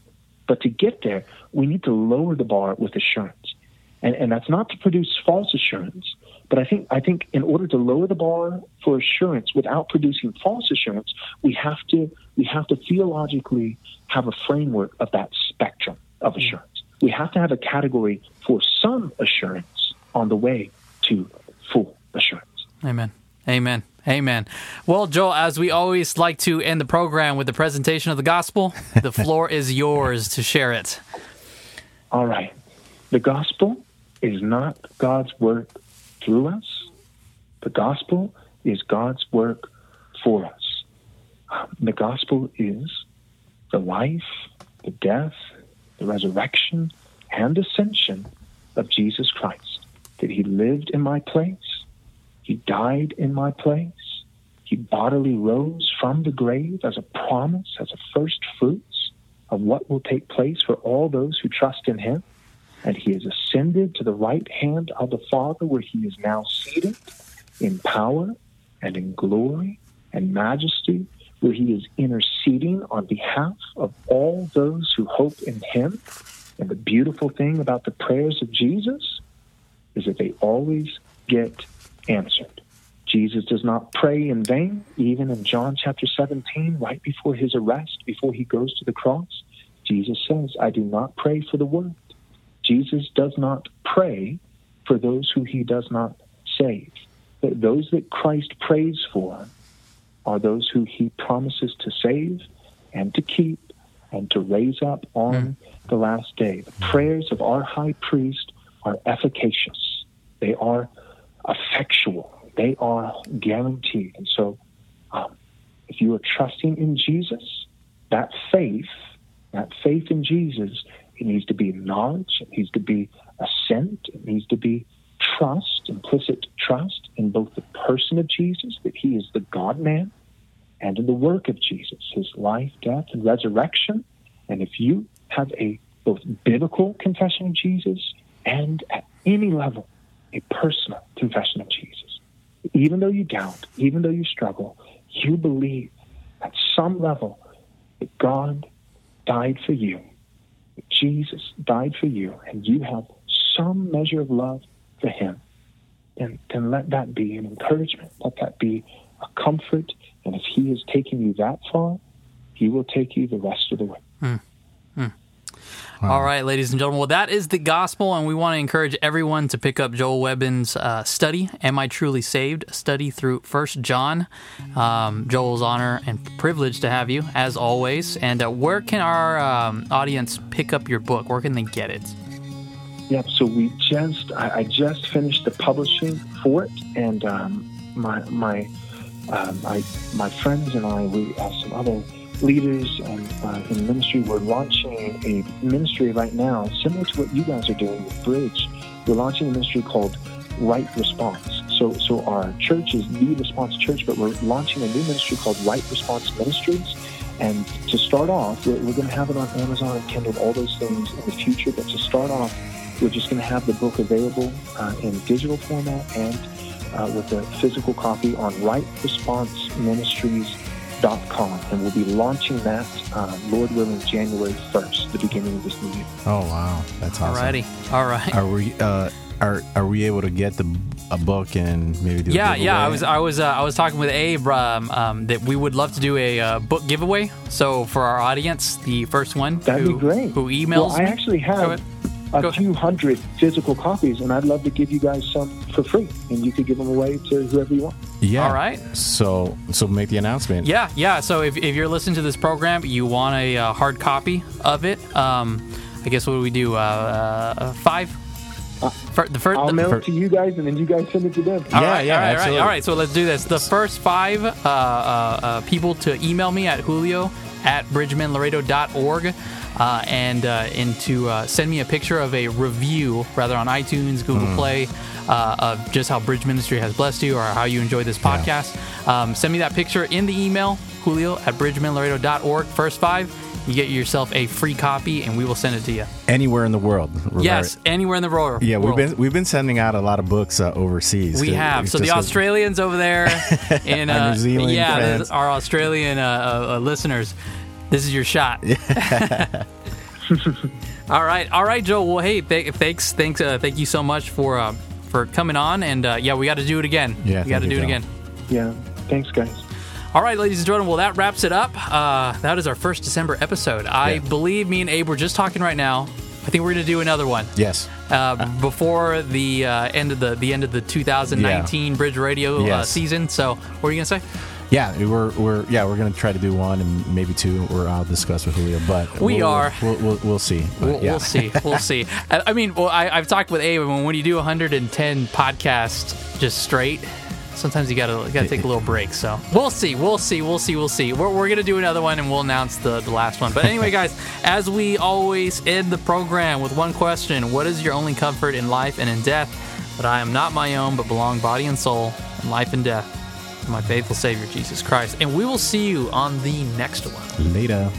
but to get there, we need to lower the bar with assurance. And, and that's not to produce false assurance, but I think I think in order to lower the bar for assurance without producing false assurance, we have to we have to theologically have a framework of that spectrum of mm. assurance. We have to have a category for some assurance on the way to full assurance. Amen. Amen. Amen. Well, Joel, as we always like to end the program with the presentation of the gospel, the floor is yours to share it. All right. The gospel is not God's work through us. The gospel is God's work for us. The gospel is the life, the death, the resurrection, and ascension of Jesus Christ. That he lived in my place, he died in my place, he bodily rose from the grave as a promise, as a first fruits of what will take place for all those who trust in him. And he has ascended to the right hand of the Father, where he is now seated in power and in glory and majesty, where he is interceding on behalf of all those who hope in him. And the beautiful thing about the prayers of Jesus is that they always get answered. Jesus does not pray in vain, even in John chapter 17, right before his arrest, before he goes to the cross. Jesus says, I do not pray for the world. Jesus does not pray for those who he does not save. Those that Christ prays for are those who he promises to save and to keep and to raise up on mm. the last day. The prayers of our high priest are efficacious, they are effectual they are guaranteed. And so, um, if you are trusting in Jesus, that faith, that faith in Jesus, it needs to be knowledge, it needs to be assent, it needs to be trust, implicit trust in both the person of Jesus, that he is the God man, and in the work of Jesus, his life, death, and resurrection. And if you have a both biblical confession of Jesus and at any level a personal confession of Jesus, even though you doubt, even though you struggle, you believe at some level that God died for you, that Jesus died for you, and you have some measure of love for Him, then, then let that be an encouragement. Let that be a comfort. And if He is taking you that far, He will take you the rest of the way. Hmm. Wow. All right, ladies and gentlemen. Well, that is the gospel, and we want to encourage everyone to pick up Joel Webbon's uh, study, "Am I Truly Saved?" study through First John. Um, Joel's honor and privilege to have you, as always. And uh, where can our um, audience pick up your book? Where can they get it? Yep. So we just, I, I just finished the publishing for it, and um, my my uh, my my friends and I, we have some other leaders and uh, in ministry. We're launching a ministry right now, similar to what you guys are doing with Bridge. We're launching a ministry called Right Response. So, so our church is the Response Church, but we're launching a new ministry called Right Response Ministries. And to start off, we're, we're going to have it on Amazon and Kindle, all those things in the future. But to start off, we're just going to have the book available uh, in digital format and uh, with a physical copy on Right Response Ministries com, and we'll be launching that, uh, Lord willing, January 1st, the beginning of this new year. Oh, wow. That's awesome. Alrighty. All right. Are we, uh, are, are we able to get the a book and maybe do yeah yeah I was I was uh, I was talking with Abe um, um, that we would love to do a uh, book giveaway so for our audience the first one that'd who, be great who emails well, I actually have a few hundred physical copies, and I'd love to give you guys some for free, and you could give them away to whoever you want. Yeah. All right. So, so make the announcement. Yeah, yeah. So if, if you're listening to this program, you want a uh, hard copy of it. Um, I guess what do we do? Uh, uh, five. Uh, for, the first, I'll mail it to you guys, and then you guys send it to them. All yeah, right, yeah, all right, absolutely. all right. So let's do this. The first five uh, uh, uh, people to email me at Julio at bridgmanlaredo.org uh, and uh, and to uh, send me a picture of a review, rather on iTunes, Google mm. Play, uh, of just how Bridge Ministry has blessed you or how you enjoy this podcast. Yeah. Um, send me that picture in the email, Julio at bridgmanlaredo.org. First five, you get yourself a free copy, and we will send it to you anywhere in the world. Yes, anywhere in the world. Yeah, we've been we've been sending out a lot of books uh, overseas. We have. So the Australians over there in uh, New Zealand, yeah, our Australian uh, uh, listeners this is your shot. all right, all right, Joe. Well, hey, th- thanks, thanks, uh, thank you so much for uh, for coming on, and uh, yeah, we got to do it again. Yeah, we got to do it again. Yeah, thanks, guys. All right, ladies and gentlemen. Well, that wraps it up. Uh, that is our first December episode. I yeah. believe me and Abe were just talking right now. I think we're going to do another one. Yes. Uh, before the uh, end of the the end of the 2019 yeah. Bridge Radio uh, yes. season. So, what are you going to say? Yeah, we're we're yeah we're gonna try to do one and maybe two. Or I'll discuss with Julio, but we we'll, are. We'll, we'll, we'll see. We'll, yeah. we'll, see. We'll see. I, mean, well, I, have talked with Abe. When when you do 110 podcasts just straight, sometimes you gotta gotta take a little break. So we'll see. We'll see. We'll see. We'll see. We're, we're gonna do another one and we'll announce the the last one. But anyway, guys, as we always end the program with one question: What is your only comfort in life and in death? That I am not my own, but belong body and soul in life and death. My faithful Savior, Jesus Christ. And we will see you on the next one. Later.